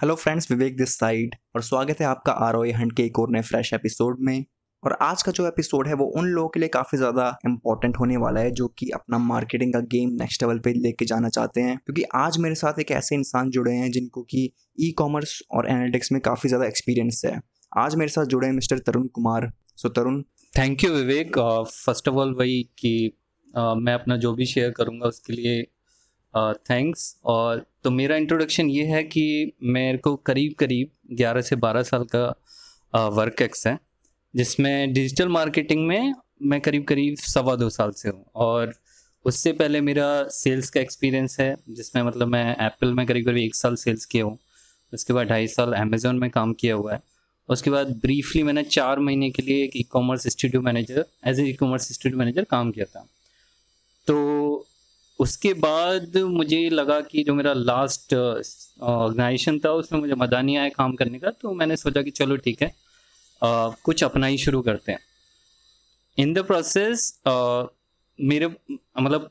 Hello friends Vivek this side और स्वागत है आपका आर ओ हंट के एक और नए फ्रेश एपिसोड में। और आज का जो एपिसोड है वो उन लोगों के लिए काफ़ी ज़्यादा इंपॉर्टेंट होने वाला है जो कि अपना मार्केटिंग का गेम नेक्स्ट लेवल पे लेके जाना चाहते हैं। क्योंकि आज मेरे साथ एक ऐसे इंसान जुड़े हैं जिनको कि ई कॉमर्स और एनालिटिक्स में काफ़ी ज़्यादा एक्सपीरियंस है। आज मेरे साथ जुड़े हैं mister Tarun Kumar. So Tarun. Thank you Vivek first of all वही कि uh, मैं अपना जो भी शेयर करूँगा उसके लिए थैंक्स uh, और तो मेरा इंट्रोडक्शन ये है कि मेरे को करीब करीब 11 से 12 साल का वर्क uh, एक्स है जिसमें डिजिटल मार्केटिंग में मैं करीब करीब सवा दो साल से हूँ। और उससे पहले मेरा सेल्स का एक्सपीरियंस है जिसमें मतलब मैं एप्पल में करीब करीब एक साल सेल्स किया हूँ। उसके बाद ढाई साल अमेज़ोन में काम किया हुआ है। उसके बाद ब्रीफली मैंने चार महीने के लिए एक e-commerce studio manager as a e-commerce studio manager काम किया था। तो उसके बाद मुझे लगा कि जो मेरा लास्ट ऑर्गेनाइजेशन था उसमें मुझे मज़ा नहीं आया काम करने का तो मैंने सोचा कि चलो ठीक है आ, कुछ अपना ही शुरू करते हैं। इन द प्रोसेस मेरे मतलब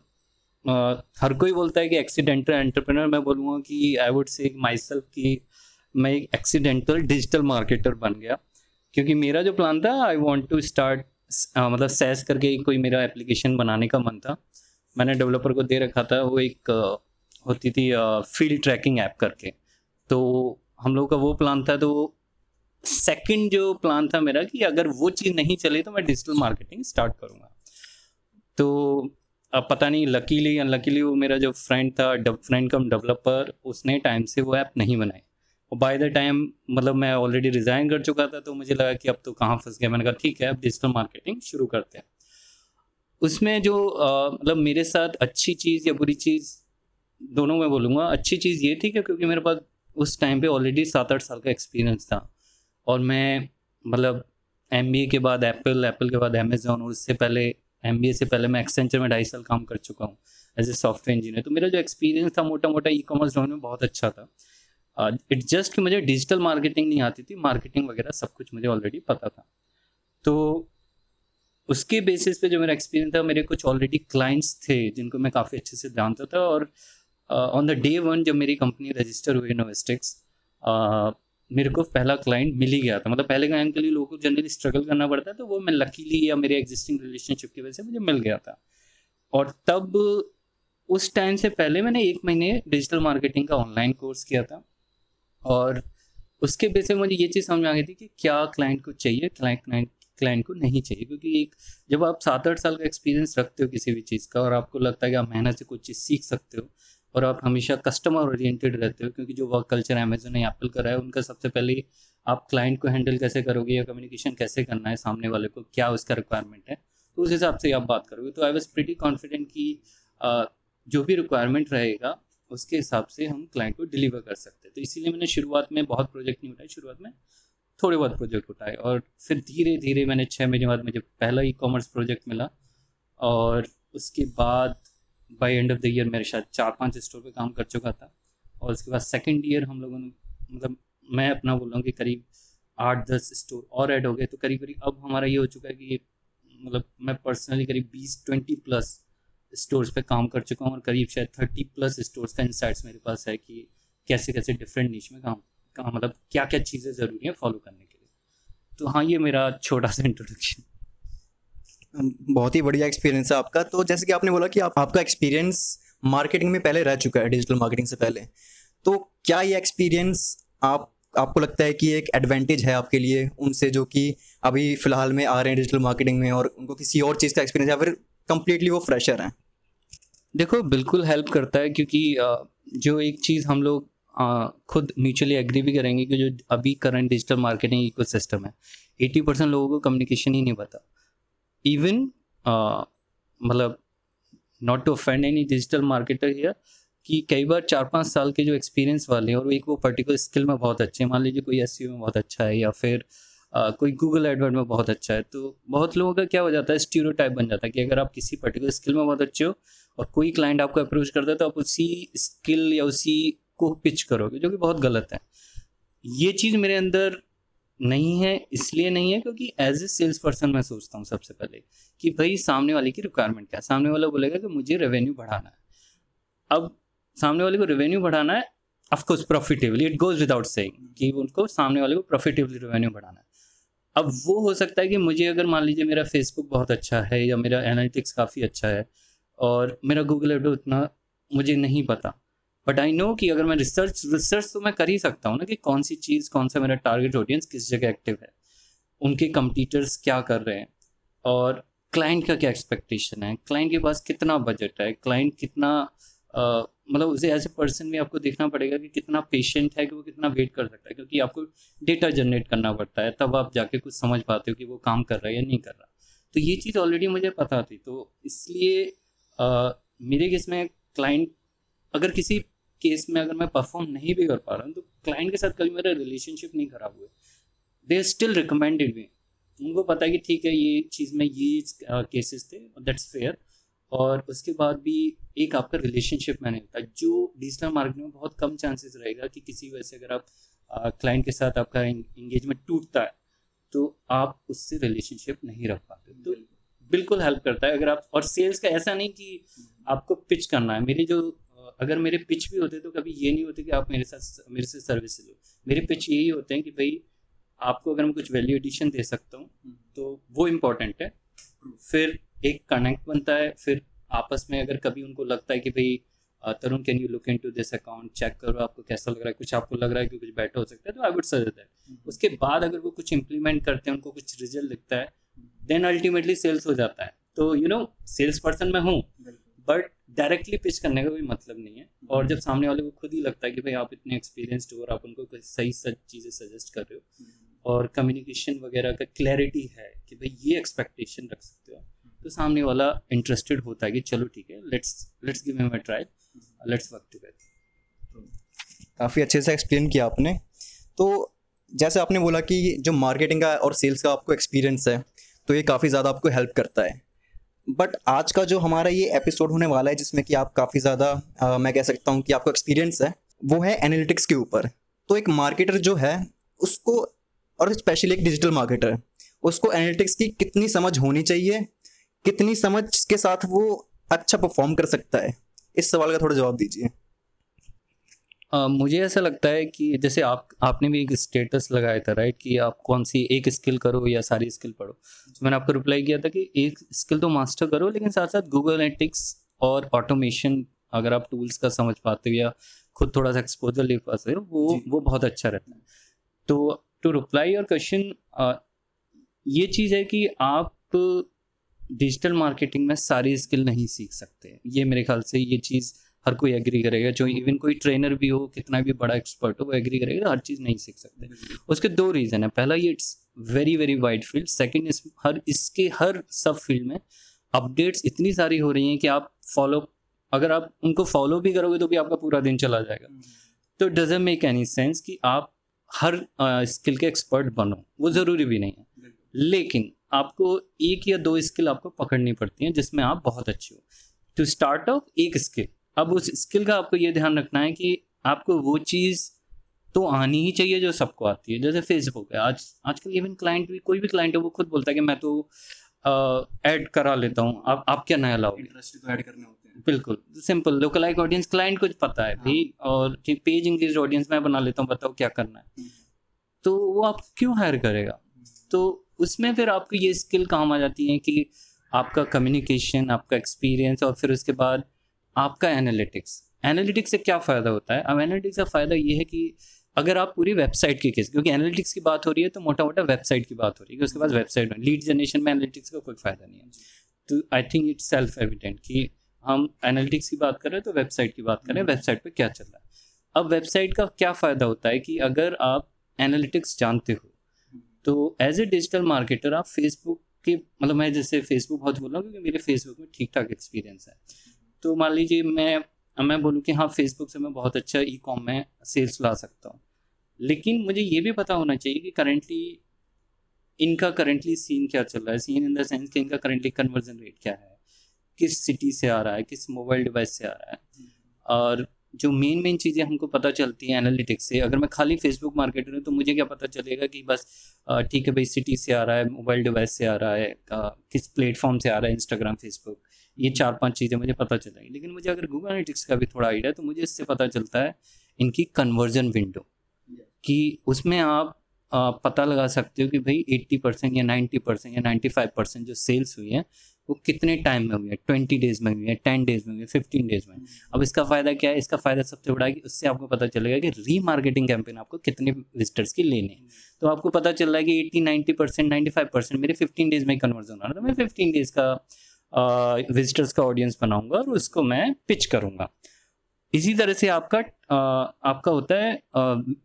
हर कोई बोलता है कि एक्सीडेंटल एंटरप्रेनर मैं बोलूँगा कि I would say my self कि मैं एक एक्सीडेंटल डिजिटल मार्केटर बन गया। क्योंकि मेरा जो प्लान था आई वॉन्ट टू स्टार्ट मतलब सैस करके कोई मेरा एप्लीकेशन बनाने का मन था। मैंने डेवलपर को दे रखा था, वो एक होती थी फ़ील्ड ट्रैकिंग ऐप करके। तो हम लोग का वो प्लान था तो सेकंड जो प्लान था मेरा कि अगर वो चीज़ नहीं चली तो मैं डिजिटल मार्केटिंग स्टार्ट करूँगा। तो अब पता नहीं लकीली अनलकीली वो मेरा जो फ्रेंड था फ्रेंड कम डेवलपर उसने टाइम से वो ऐप नहीं बनाई और बाय द टाइम मतलब मैं ऑलरेडी रिज़ाइन कर चुका था तो मुझे लगा कि अब तो कहाँ फंस गया। मैंने कहा, ठीक है, अब डिजिटल मार्केटिंग शुरू करते हैं। उसमें जो मतलब मेरे साथ अच्छी चीज़ या बुरी चीज़, दोनों में बोलूँगा, अच्छी चीज़ ये थी कि क्योंकि मेरे पास उस टाइम पे ऑलरेडी सात आठ साल का एक्सपीरियंस था। और मैं मतलब एमबीए के बाद एप्पल एप्पल के बाद अमेज़ोन और उससे पहले एमबीए से पहले मैं एक्सेंचर में ढाई साल काम कर चुका हूँ एज ए सॉफ्टवेयर इंजीनियर तो मेरा जो एक्सपीरियंस था मोटा मोटा ई कॉमर्स डोमेन में बहुत अच्छा था। इट जस्ट कि मुझे डिजिटल मार्केटिंग नहीं आती थी मार्केटिंग वगैरह सब कुछ मुझे ऑलरेडी पता था। तो उसके बेसिस पे जो मेरा एक्सपीरियंस था मेरे कुछ ऑलरेडी क्लाइंट्स थे जिनको मैं काफ़ी अच्छे से जानता था और ऑन द डे वन जब मेरी कंपनी रजिस्टर हुई इनोवेस्टिक्स uh, मेरे को पहला क्लाइंट मिल ही गया था। मतलब पहले क्लाइंट के लिए लोगों को जनरली स्ट्रगल करना पड़ता है तो वो मैं लकीली या मेरे एग्जिस्टिंग रिलेशनशिप की वजह से मुझे मिल गया था। और तब उस टाइम से पहले मैंने एक महीने डिजिटल मार्केटिंग का ऑनलाइन कोर्स किया था और उसके बेस में मुझे ये चीज़ समझ में आ गई थी कि क्या क्लाइंट को चाहिए क्लाइंट क्लाइंट क्लाइंट को नहीं चाहिए, क्योंकि एक, जब आप सात आठ साल का एक्सपीरियंस रखते हो किसी भी चीज़ का और आपको लगता है कि आप मेहनत से कुछ चीज़ सीख सकते हो और आप हमेशा कस्टमर ओरिएंटेड रहते हो, क्योंकि जो वर्क कल्चर अमेजोन या एप्पल का रहा है, उनका सबसे पहले आप क्लाइंट को हैंडल कैसे करोगे या कम्युनिकेशन कैसे करना है सामने वाले को, क्या उसका रिक्वायरमेंट है तो उस हिसाब से आप बात करोगे। तो आई वॉज़ प्रिटी कॉन्फिडेंट कि जो भी रिक्वायरमेंट रहेगा, उसके हिसाब से हम क्लाइंट को डिलीवर कर सकते हैं। तो इसीलिए मैंने शुरुआत में, बहुत प्रोजेक्ट नहीं उठाए शुरुआत में थोड़े बहुत प्रोजेक्ट उठाए और फिर धीरे धीरे मैंने छः महीने बाद मुझे पहला ई कॉमर्स प्रोजेक्ट मिला और उसके बाद by end of the year मेरे शायद चार, पाँच स्टोर पे काम कर चुका था और उसके बाद सेकेंड ईयर हम लोगों ने मतलब मैं अपना बोल रहा हूँ कि करीब आठ, दस स्टोर और ऐड हो गए। तो करीब करीब अब हमारा ये हो चुका है कि मतलब मैं पर्सनली करीब बीस, ट्वेंटी प्लस स्टोर्स पे काम कर चुका हूँ और करीब शायद थर्टी प्लस स्टोर्स का इंसाइट्स मेरे पास है कि कैसे कैसे डिफरेंट नीच में काम मतलब क्या क्या चीज़ें ज़रूरी हैं फॉलो करने के लिए। तो हाँ ये मेरा छोटा सा इंट्रोडक्शन बहुत ही बढ़िया एक्सपीरियंस है आपका। तो जैसे कि आपने बोला कि आप आपका एक्सपीरियंस मार्केटिंग में पहले रह चुका है डिजिटल मार्केटिंग से पहले। तो क्या ये एक्सपीरियंस आप आपको लगता है कि एक एडवांटेज है आपके लिए? उनसे जो कि अभी फ़िलहाल में आ रहे हैं डिजिटल मार्केटिंग में और उनको किसी और चीज़ का एक्सपीरियंस या फिर कंप्लीटली वो फ्रेशर हैं? देखो बिल्कुल हेल्प करता है क्योंकि जो एक चीज़ हम लोग खुद म्यूचुअली एग्री भी करेंगे कि जो अभी current digital marketing ecosystem है एटी परसेंट लोगों को कम्युनिकेशन ही नहीं पता। इवन मतलब not to offend any digital marketer here कि कई बार चार पाँच साल के जो एक्सपीरियंस वाले हैं और एक वो पर्टिकुलर स्किल में बहुत अच्छे हैं। मान लीजिए कोई एस में बहुत अच्छा है या फिर uh, कोई गूगल एडवर्ड में बहुत अच्छा है तो बहुत लोगों का क्या हो जाता है स्टीरो बन जाता है कि अगर आप किसी पर्टिकुलर स्किल में बहुत अच्छे हो और कोई क्लाइंट आपको अप्रोच करता है तो आप उसी स्किल या उसी को पिच करोगे, जो कि बहुत गलत है। ये चीज़ मेरे अंदर नहीं है, इसलिए नहीं है क्योंकि एज ए सेल्स पर्सन मैं सोचता हूँ सबसे पहले कि भाई सामने वाले की रिक्वायरमेंट क्या है? सामने वाला बोलेगा कि मुझे रेवेन्यू बढ़ाना है। अब सामने वाले को रेवेन्यू बढ़ाना है of course profitably it goes without saying कि उनको सामने वाले को प्रॉफिटेबली रेवेन्यू बढ़ाना है। अब वो हो सकता है कि मुझे अगर मान लीजिए मेरा फेसबुक बहुत अच्छा है या मेरा एनालिटिक्स काफ़ी अच्छा है और मेरा गूगल एडो उतना मुझे नहीं पता बट आई नो कि अगर मैं रिसर्च रिसर्च तो मैं कर ही सकता हूँ ना कि कौन सी चीज़ कौन सा मेरा टारगेट ऑडियंस किस जगह एक्टिव है? उनके कंपटीटर्स क्या कर रहे हैं? और क्लाइंट का क्या एक्सपेक्टेशन है? क्लाइंट के पास कितना बजट है? क्लाइंट कितना मतलब उसे एज ए पर्सन भी आपको देखना पड़ेगा कि कितना पेशेंट है कि वो कितना वेट कर सकता है। क्योंकि आपको डेटा जनरेट करना पड़ता है तब आप जाके कुछ समझ पाते हो कि वो काम कर रहा है या नहीं कर रहा। तो ये चीज़ ऑलरेडी मुझे पता थी। तो इसलिए आ, मेरे केस में क्लाइंट अगर किसी केस में अगर मैं परफॉर्म नहीं भी कर पा रहा हूँ तो क्लाइंट के साथ कभी मेरा रिलेशनशिप नहीं खराब हुआ। दे स्टिल रिकमेंडेड मी उनको पता है कि ठीक है ये चीज़ में ये केसेस थे दैट्स फेयर और उसके बाद भी एक आपका रिलेशनशिप मैंने होता जो डिजिटल मार्केटिंग में बहुत कम चांसेस रहेगा कि किसी वजह से अगर आप क्लाइंट के साथ आपका इंगेजमेंट टूटता है तो आप उससे रिलेशनशिप नहीं रख पाते। तो बिल्कुल। हेल्प करता है। अगर आप और सेल्स का ऐसा नहीं कि आपको पिच करना है मेरी जो अगर मेरे पिच भी होते तो कभी ये नहीं होते कि आप मेरे साथ मेरे से सर्विस लो। मेरे पिच यही होते हैं कि भाई आपको अगर मैं कुछ वैल्यू एडिशन दे सकता हूँ हम्म। तो वो इम्पोर्टेंट है। फिर एक कनेक्ट बनता है फिर आपस में अगर कभी उनको लगता है कि भाई Tarun can you look into this account check करो आपको कैसा लग रहा है कुछ आपको लग रहा है कि कुछ बेटर हो सकता है तो आई वुड सजेस्ट दैट उसके बाद अगर वो कुछ इंप्लीमेंट करते हैं उनको कुछ रिज़ल्ट दिखता है देन अल्टीमेटली सेल्स हो जाता है। तो यू नो सेल्स पर्सन मैं हूँ बट डायरेक्टली पिच करने का कोई मतलब नहीं है। हम्म। और जब सामने वाले को खुद ही लगता है कि भाई आप इतने एक्सपीरियंसड हो और आप उनको सही सही चीज़ें सजेस्ट कर रहे हो हम्म। और कम्युनिकेशन वगैरह का क्लैरिटी है कि भाई ये एक्सपेक्टेशन रख सकते हो तो सामने वाला इंटरेस्टेड होता है कि चलो ठीक है let's let's give him a try let's work together काफ़ी अच्छे से एक्सप्लेन किया आपने। तो जैसे आपने बोला कि जो मार्केटिंग का और सेल्स का आपको एक्सपीरियंस है तो ये काफ़ी ज़्यादा आपको हेल्प करता है। बट आज का जो हमारा ये एपिसोड होने वाला है, जिसमें कि आप काफ़ी ज़्यादा मैं कह सकता हूँ कि आपका एक्सपीरियंस है, वो है एनालिटिक्स के ऊपर। तो एक मार्केटर जो है, उसको, और स्पेशली एक डिजिटल मार्केटर उसको एनालिटिक्स की कितनी समझ होनी चाहिए, कितनी समझ के साथ वो अच्छा परफॉर्म कर सकता है? इस सवाल का थोड़ा जवाब दीजिए। Uh, मुझे ऐसा लगता है कि जैसे आप आपने भी एक स्टेटस लगाया था राइट कि आप कौन सी एक स्किल करो या सारी स्किल पढ़ो। तो मैंने आपको रिप्लाई किया था कि एक स्किल तो मास्टर करो लेकिन साथ साथ गूगल एनालिटिक्स और ऑटोमेशन अगर आप टूल्स का समझ पाते हो या खुद थोड़ा सा एक्सपोजर ले पाते हो वो वो बहुत अच्छा रहता है। तो टू रिप्लाई योर क्वेश्चन ये चीज़ है कि आप डिजिटल मार्केटिंग में सारी स्किल नहीं सीख सकते। ये मेरे ख्याल से ये चीज़ हर कोई एग्री करेगा जो इवन कोई ट्रेनर भी हो कितना भी बड़ा एक्सपर्ट हो वो एग्री करेगा हर चीज़ नहीं सीख सकते। उसके दो रीज़न है। पहला ये it's very very wide field second इस हर इसके हर सब फ़ील्ड में अपडेट्स इतनी सारी हो रही हैं कि आप फॉलो अगर आप उनको फॉलो भी करोगे तो भी आपका पूरा दिन चला जाएगा। तो डजेंट मेक एनी सेंस कि आप हर स्किल uh, के एक्सपर्ट बनो। वो ज़रूरी भी नहीं है। लेकिन आपको एक या दो स्किल आपको पकड़नी पड़ती हैं जिसमें आप बहुत अच्छे हो। टू स्टार्ट ऑफ़ एक स्किल अब उस स्किल का आपको ये ध्यान रखना है कि आपको वो चीज़ तो आनी ही चाहिए जो सबको आती है जैसे फेसबुक है। आज आजकल इवन क्लाइंट भी कोई भी क्लाइंट है वो खुद बोलता है कि मैं तो ऐड करा लेता हूँ। आप आप क्या नया लाओगे? तो ऐड करने होते हैं। बिल्कुल सिंपल लोकलाइक ऑडियंस क्लाइंट कुछ पता है भाई हाँ। और पेज इंग्लिश ऑडियंस मैं बना लेता हूँ बताओ क्या करना है। हम्म। तो वो आप क्यों हायर करेगा? तो उसमें फिर आपको ये स्किल काम आ जाती है कि आपका कम्युनिकेशन आपका एक्सपीरियंस और फिर उसके बाद आपका एनालिटिक्स एनालिटिक्स से क्या फ़ायदा होता है? अब एनालिटिक्स का फ़ायदा ये है कि अगर आप पूरी वेबसाइट की केस, क्योंकि एनालिटिक्स की बात हो रही है तो मोटा मोटा वेबसाइट की बात हो रही है उसके बाद वेबसाइट में लीड जनरेशन में एनालिटिक्स का कोई फ़ायदा नहीं है। तो I think it's self evident कि हम एनालिटिक्स की बात कर रहे हैं तो वेबसाइट की बात कर रहे हैं वेबसाइट पर क्या चल रहा है। अब वेबसाइट का क्या फ़ायदा होता है कि अगर आप एनालिटिक्स जानते हो तो एज ए डिजिटल मार्केटर आप फेसबुक के मतलब मैं जैसे फेसबुक बहुत बोल रहा हूँ क्योंकि मेरे फेसबुक में ठीक ठाक एक्सपीरियंस है। तो मान लीजिए मैं मैं बोलूँ कि हाँ फेसबुक से मैं बहुत अच्छा ई कॉम में सेल्स ला सकता हूँ। लेकिन मुझे ये भी पता होना चाहिए कि करेंटली इनका करेंटली सीन क्या चल रहा है? सीन इन द सेंस कि इनका करेंटली कन्वर्जन रेट क्या है? किस सिटी से आ रहा है? किस मोबाइल डिवाइस से आ रहा है? और जो मेन मेन चीज़ें हमको पता चलती हैं एनालिटिक्स से, अगर मैं खाली फेसबुक मार्केटर हूँ तो मुझे क्या पता चलेगा कि बस ठीक है भाई सिटी से आ रहा है मोबाइल डिवाइस से आ रहा है किस प्लेटफॉर्म से आ रहा है इंस्टाग्राम फेसबुक ये चार पाँच चीज़ें मुझे पता चल जाएगी लेकिन मुझे अगर गूगल एनालिटिक्स का भी थोड़ा आइडिया है तो मुझे इससे पता चलता है इनकी कन्वर्जन विंडो कि उसमें आप आ, पता लगा सकते हो कि भाई 80 परसेंट या 90 परसेंट या 95 परसेंट जो सेल्स हुई है वो कितने टाइम में हुई है? ट्वेंटी डेज़ में हुई है टेन डेज़ में हुई है फिफ्टीन डेज़ में अब इसका फ़ायदा क्या है? इसका फ़ायदा सबसे बड़ा है कि उससे आपको पता चलेगा कि री मार्केटिंग कैंपेन आपको कितने विजिटर्स की लेने हैं। तो आपको पता चल रहा है कि eighty ninety percent ninety five percent मेरे फिफ्टीन डेज़ में कन्वर्जन हो रहा है तो मैं फिफ्टीन डेज़ का विजिटर्स का ऑडियंस बनाऊँगा और उसको मैं पिच करूँगा। इसी तरह से आपका आ, आपका होता है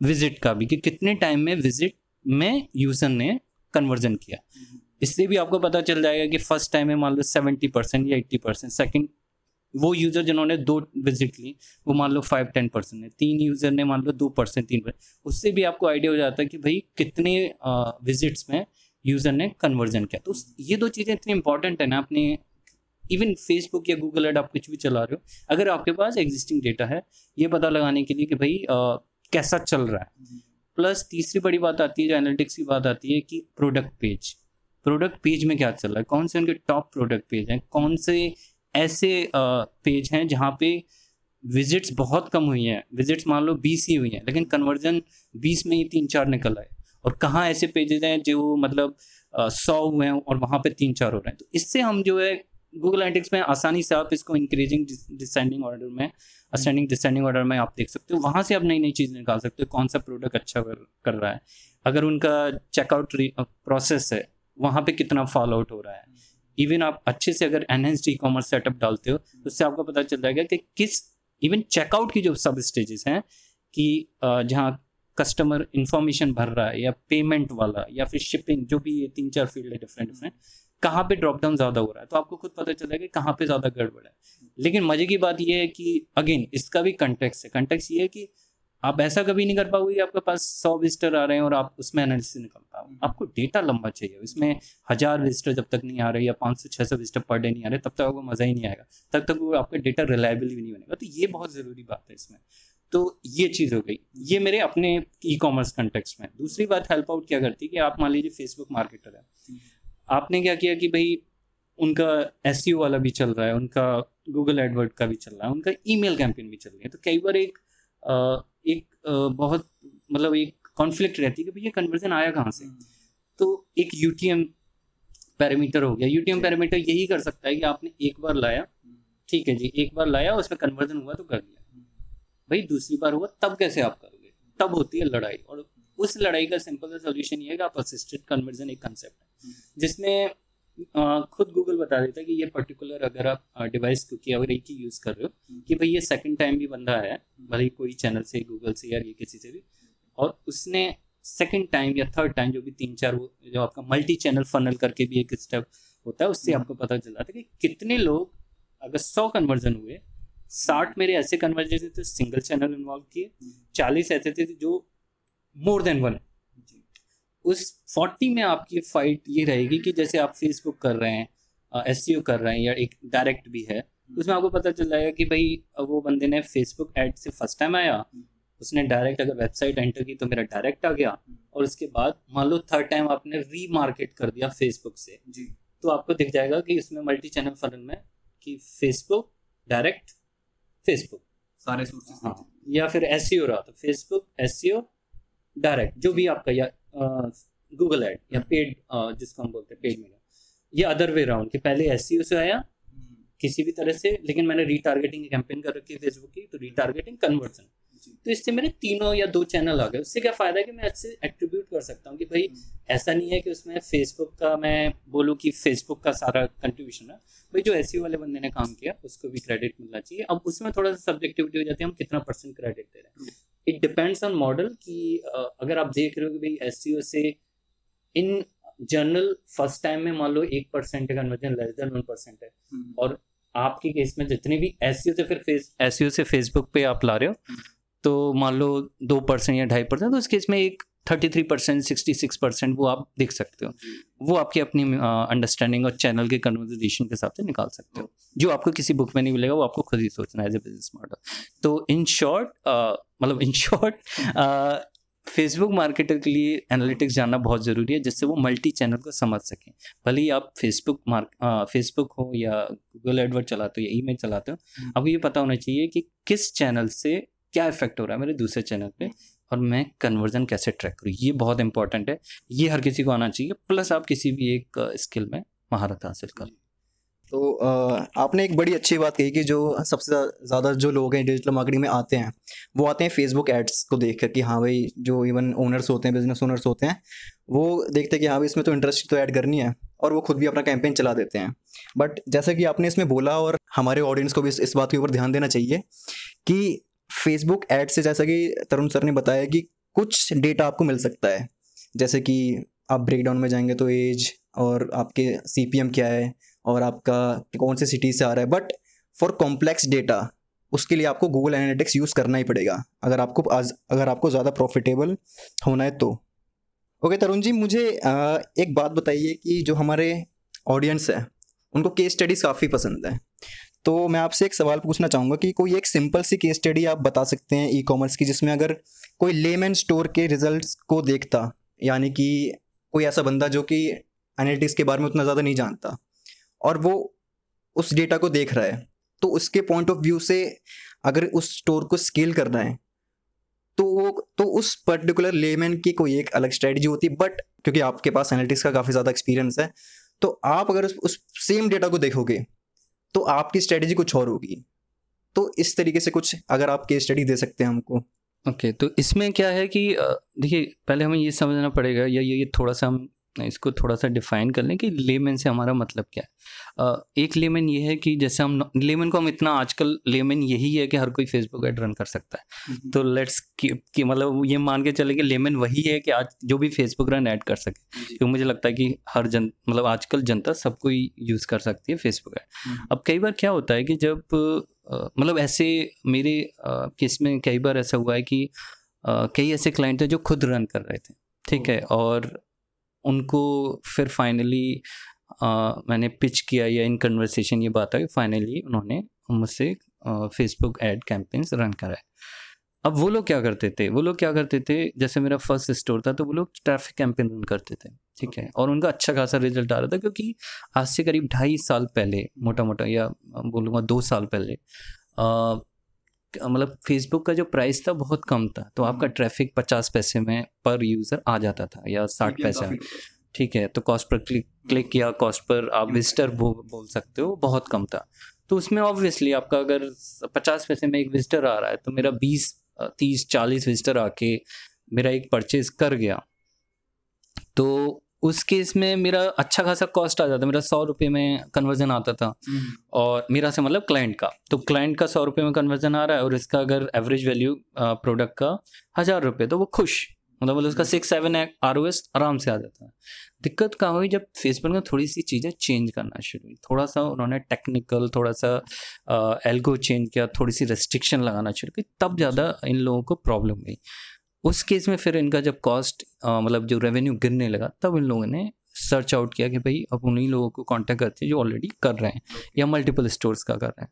विज़िट का भी कि कितने टाइम में विज़िट में यूज़र ने कन्वर्जन किया। इससे भी आपको पता चल जाएगा कि फ़र्स्ट टाइम में मान लो सेवेंटी परसेंट या एट्टी परसेंट सेकेंड वो यूज़र जिन्होंने दो विज़िट ली वो मान लो फाइव टेन परसेंट है तीन यूज़र ने मान लो दो परसेंट तीन परसेंट उससे भी आपको आइडिया हो जाता है कि भाई कितने विजिट्स में यूज़र ने कन्वर्जन किया। तो ये दो चीज़ें इतनी इंपॉर्टेंट है ना अपने इवन फेसबुक या गूगल एड आप कुछ भी चला रहे हो अगर आपके पास एग्जिस्टिंग डेटा है ये पता लगाने के लिए कि भाई आ, कैसा चल रहा है। प्लस तीसरी बड़ी बात आती है जो एनालिटिक्स की बात आती है कि प्रोडक्ट पेज प्रोडक्ट पेज में क्या चल रहा है? कौन से उनके टॉप प्रोडक्ट पेज हैं? कौन से ऐसे पेज हैं जहाँ पे विजिट्स बहुत कम हुई हैं? विजिट्स मान लो बीस ही हुई हैं लेकिन कन्वर्जन बीस में ही तीन चार निकल आए। और कहाँ ऐसे पेजेस हैं जो मतलब सौ हुए हैं और वहाँ पे तीन चार हो रहे हैं? तो इससे हम जो है गूगल एनालिटिक्स में आसानी से आप इसको इंक्रीजिंग डिसेंडिंग ऑर्डर में असेंडिंग डिसेंडिंग ऑर्डर में आप देख सकते हो। वहाँ से आप नई नई चीज़ निकाल सकते हो कौन सा प्रोडक्ट अच्छा कर, कर रहा है। अगर उनका चेकआउट प्रोसेस है वहाँ पे कितना फॉल आउट हो रहा है। इवन आप अच्छे से अगर एनहेंस्ड ई कॉमर्स सेटअप डालते हो तो उससे आपको पता चल जाएगा कि किस इवन चेकआउट की जो सब स्टेजेस हैं कि जहाँ कस्टमर इंफॉर्मेशन भर रहा है या पेमेंट वाला या फिर शिपिंग जो भी ये तीन चार फ़ील्ड है डिफरेंट डिफरेंट कहाँ पे ड्रॉप डाउन ज़्यादा हो रहा है? तो आपको खुद पता चलेगा कि कहाँ पे ज़्यादा गड़बड़ है। लेकिन मज़े की बात यह है कि अगेन इसका भी कंटेक्स है। कंटेक्स ये है कि आप ऐसा कभी नहीं कर पाओगे आपके पास सौ विजिटर आ रहे हैं और आप उसमें एनालिसिस निकल पाओ आपको डेटा लंबा चाहिए। इसमें हज़ार विजिटर जब तक नहीं आ रहे या पाँच सौ छः सौ विजिटर पर डे नहीं आ रहे तब तक आपको मज़ा ही नहीं आएगा। तब तक वो आपका डेटा रिलायबल भी नहीं बनेगा। तो ये बहुत ज़रूरी बात है इसमें। तो ये चीज़ हो गई। ये मेरे अपने ई कॉमर्स कंटेक्स में दूसरी बात हेल्प आउट क्या करती है कि आप मान लीजिए फेसबुक मार्केटर है। आपने क्या किया कि भाई उनका एस e वाला भी चल रहा है उनका गूगल एडवर्ड का भी चल रहा है उनका ईमेल कैंपेन भी चल रही है तो कई बार एक एक बहुत मतलब एक कॉन्फ्लिक्ट रहती है कि भैया कन्वर्जन आया कहाँ से। तो एक यूटीएम पैरामीटर हो गया यूटीएम पैरामीटर यही कर सकता है कि आपने एक बार लाया। ठीक है जी एक बार लाया उसमें कन्वर्जन हुआ तो कर दिया। भाई दूसरी बार हुआ तब कैसे आप करोगे तब होती है लड़ाई और उस लड़ाई का सिंपल सा सोल्यूशन ये है कि आप असिस्टेड कन्वर्जन एक कंसेप्ट है जिसमें खुद गूगल बता देता है कि ये पर्टिकुलर अगर आप डिवाइस क्योंकि अगर एक ही यूज़ कर रहे हो हम्म। कि भाई ये सेकंड टाइम भी बंदा आया भले ही कोई चैनल से गूगल से या ये किसी से भी और उसने सेकंड टाइम या थर्ड टाइम जो भी तीन चार वो जो आपका मल्टी चैनल फनल करके भी एक स्टेप होता है उससे हम्म। आपको पता चल जाता है कि कितने लोग अगर सौ कन्वर्जन हुए साठ मेरे ऐसे कन्वर्जन थे तो सिंगल चैनल इन्वॉल्व किए हम्म। चालीस ऐसे थे जो मोर देन वन उस फोर्टी में आपकी फाइट ये रहेगी कि जैसे आप फेसबुक कर रहे हैं एस e कर रहे हैं या एक डायरेक्ट भी है हम्म। उसमें आपको पता चल जाएगा कि भाई वो बंदे ने फेसबुक एड से फ़र्स्ट टाइम आया हम्म। उसने डायरेक्ट अगर वेबसाइट एंटर की तो मेरा डायरेक्ट आ गया हम्म। और उसके बाद मान लो थर्ड टाइम आपने री मार्केट कर दिया फेसबुक से जी तो आपको दिख जाएगा कि उसमें मल्टी चैनल फनल में कि फेसबुक डायरेक्ट फेसबुक सारे सोर्सेस हाँ या फिर एस e रहा तो फेसबुक एस डायरेक्ट जो भी आपका या गूगल एड या पेड जिसको हम बोलते हैं पेड मीडिया ये अदर वे राउंड कि पहले एसईओ से आया। किसी भी तरह से लेकिन मैंने रीटारगेटिंग कैंपेन कर रखी है फेसबुक की तो रीटारगेटिंग कन्वर्सन तो इससे मेरे तीनों या दो चैनल आ गए। उससे क्या फ़ायदा है कि मैं इससे एट्रीब्यूट कर सकता हूँ कि भाई हम्म। ऐसा नहीं है कि उसमें फेसबुक का मैं बोलूँ कि फेसबुक का सारा कंट्रीब्यूशन है। भाई जो एसईओ वाले बंदे ने काम किया उसको भी क्रेडिट मिलना चाहिए। अब उसमें थोड़ा सा सब्जेक्टिविटी हो जाती है हम कितना परसेंट क्रेडिट दे रहे हैं। इट डिपेंड्स ऑन मॉडल कि अगर आप देख रहे हो कि भाई एस से इन जनरल फ़र्स्ट टाइम में मान लो एक परसेंट है conversion less than one percent है। और आपके केस में जितने भी एस सी ओ से फिर फेस एस से फेसबुक पे आप ला रहे हो हम्म। तो मान लो दो परसेंट या ढाई परसेंट तो उस केस में एक thirty three percent sixty six percent वो आप देख सकते हो। वो आपकी अपनी अंडरस्टैंडिंग और चैनल के कन्वर्जेशन के हिसाब से निकाल सकते हो। जो आपको किसी बुक में नहीं मिलेगा वो आपको खुद ही सोचना है एज ए बिज़नेस मॉडल तो इन शॉर्ट मतलब इन शॉर्ट फेसबुक मार्केटर के लिए एनालिटिक्स जानना बहुत ज़रूरी है जिससे वो मल्टी चैनल को समझ सकें। भले ही आप फेसबुक मार्क फेसबुक हो या गूगल एडवर्ड चलाते हो या ईमेल चलाते हो हम्म। आपको ये पता होना चाहिए कि किस चैनल से क्या इफ़ेक्ट हो रहा है मेरे दूसरे चैनल पे। और मैं कन्वर्जन कैसे ट्रैक करूँ? ये बहुत इंपॉर्टेंट है। ये हर किसी को आना चाहिए प्लस आप किसी भी एक स्किल में महारत हासिल कर। तो आपने एक बड़ी अच्छी बात कही कि जो सबसे ज़्यादा जो लोग हैं डिजिटल मार्केटिंग में आते हैं, वो आते हैं फेसबुक एड्स को देख कर कि हाँ भाई, जो इवन ओनर्स होते हैं बिज़नेस ओनर्स होते हैं, वो देखते हैं कि हाँ भाई, इसमें तो इंटरेस्ट तो ऐड करनी है और वो खुद भी अपना कैंपेन चला देते हैं। बट जैसा कि आपने इसमें बोला और हमारे ऑडियंस को भी इस बात के ऊपर ध्यान देना चाहिए कि फेसबुक एड से जैसा कि तरुण सर ने बताया कि कुछ डेटा आपको मिल सकता है। जैसे कि आप ब्रेकडाउन में जाएँगे तो एज और आपके सीपीएम क्या है और आपका कौन से सिटी से आ रहा है। बट फॉर कॉम्प्लेक्स डेटा उसके लिए आपको गूगल एनालिटिक्स यूज़ करना ही पड़ेगा। अगर आपको आज, अगर आपको ज़्यादा प्रॉफिटेबल होना है तो। ओके तरुण जी, मुझे एक बात बताइए कि जो हमारे ऑडियंस है, उनको केस स्टडीज़ काफ़ी पसंद है। तो मैं आपसे एक सवाल पूछना चाहूँगा कि कोई एक सिंपल सी केस स्टडी आप बता सकते हैं ई कॉमर्स की जिसमें अगर कोई लेमैन स्टोर के रिजल्ट्स को देखता यानी कि कोई ऐसा बंदा जो कि एनालिटिक्स के बारे में उतना ज़्यादा नहीं जानता और वो उस डेटा को देख रहा है तो उसके पॉइंट ऑफ़ व्यू से अगर उस स्टोर को स्केल करना है तो वो तो उस पर्टिकुलर लेमैन की कोई एक अलग स्ट्रेटजी होती है। बट क्योंकि आपके पास एनालिटिक्स का काफ़ी ज़्यादा एक्सपीरियंस है तो आप अगर उस, उस सेम डेटा को देखोगे तो आपकी स्ट्रेटेजी कुछ और होगी। तो इस तरीके से कुछ अगर आप केस स्टडी दे सकते हैं हमको। ओके okay, तो इसमें क्या है कि देखिए पहले हमें ये समझना पड़ेगा या ये, ये थोड़ा सा हम इसको थोड़ा सा डिफाइन कर लें कि लेमन से हमारा मतलब क्या है। एक लेमन ये है कि जैसे हम लेमन को हम इतना आजकल लेमन यही है कि हर कोई फेसबुक ऐड रन कर सकता है। तो लेट्स कि मतलब ये मान के चले कि लेमन वही है कि आज जो भी फेसबुक रन ऐड कर सके। क्योंकि मुझे लगता है कि हर जन मतलब आजकल जनता सब कोई यूज़ कर सकती है फेसबुक ऐड। अब कई बार क्या होता है कि जब मतलब ऐसे मेरे केस में कई बार ऐसा हुआ है कि कई ऐसे क्लाइंट थे जो खुद रन कर रहे थे। ठीक है? और उनको फिर फाइनली मैंने पिच किया या इन कन्वर्सेशन ये बात आई फाइनली उन्होंने मुझसे फेसबुक एड कैंपेन्स रन कराए। अब वो लोग क्या करते थे? वो लोग क्या करते थे? जैसे मेरा फ़र्स्ट स्टोर था तो वो लोग ट्रैफ़िक कैंपेन रन करते थे ठीक है? और उनका अच्छा खासा रिज़ल्ट आ रहा था क्योंकि आज से करीब ढाई साल पहले मोटा मोटा या बोलूँगा दो साल पहले मतलब फेसबुक का जो प्राइस था बहुत कम था तो आपका ट्रैफ़िक हम्म। पचास पैसे में पर यूज़र आ जाता था या साठ पैसे ठीक है तो कॉस्ट पर क्लिक क्लिक किया कॉस्ट पर आप विजिटर वो बोल सकते हो बहुत कम था। तो उसमें ऑब्वियसली आपका अगर पचास पैसे में एक विजिटर आ रहा है तो मेरा बीस तीस चालीस विजिटर आके मेरा एक परचेज कर गया। तो उस केस में मेरा अच्छा खासा कॉस्ट आ जाता मेरा सौ रुपये में कन्वर्जन आता था। हम्म। और मेरा से मतलब क्लाइंट का। तो क्लाइंट का सौ रुपये में कन्वर्जन आ रहा है और इसका अगर एवरेज वैल्यू प्रोडक्ट का हज़ार रुपये तो वो खुश। मतलब मतलब उसका six seven R O S आराम से आ जाता है। दिक्कत कहाँ हुई? जब फेसबुक में थोड़ी सी चीज़ें चेंज करना शुरू हुई। थोड़ा सा उन्होंने टेक्निकल थोड़ा सा एल्गो चेंज किया थोड़ी सी रेस्ट्रिक्शन लगाना शुरू की तब ज़्यादा इन लोगों को प्रॉब्लम हुई। उस केस में फिर इनका जब कॉस्ट मतलब जो रेवेन्यू गिरने लगा तब इन लोगों ने सर्च आउट किया कि भाई अब उन्हीं लोगों को कांटेक्ट करते हैं जो ऑलरेडी कर रहे हैं या मल्टीपल स्टोर्स का कर रहे हैं।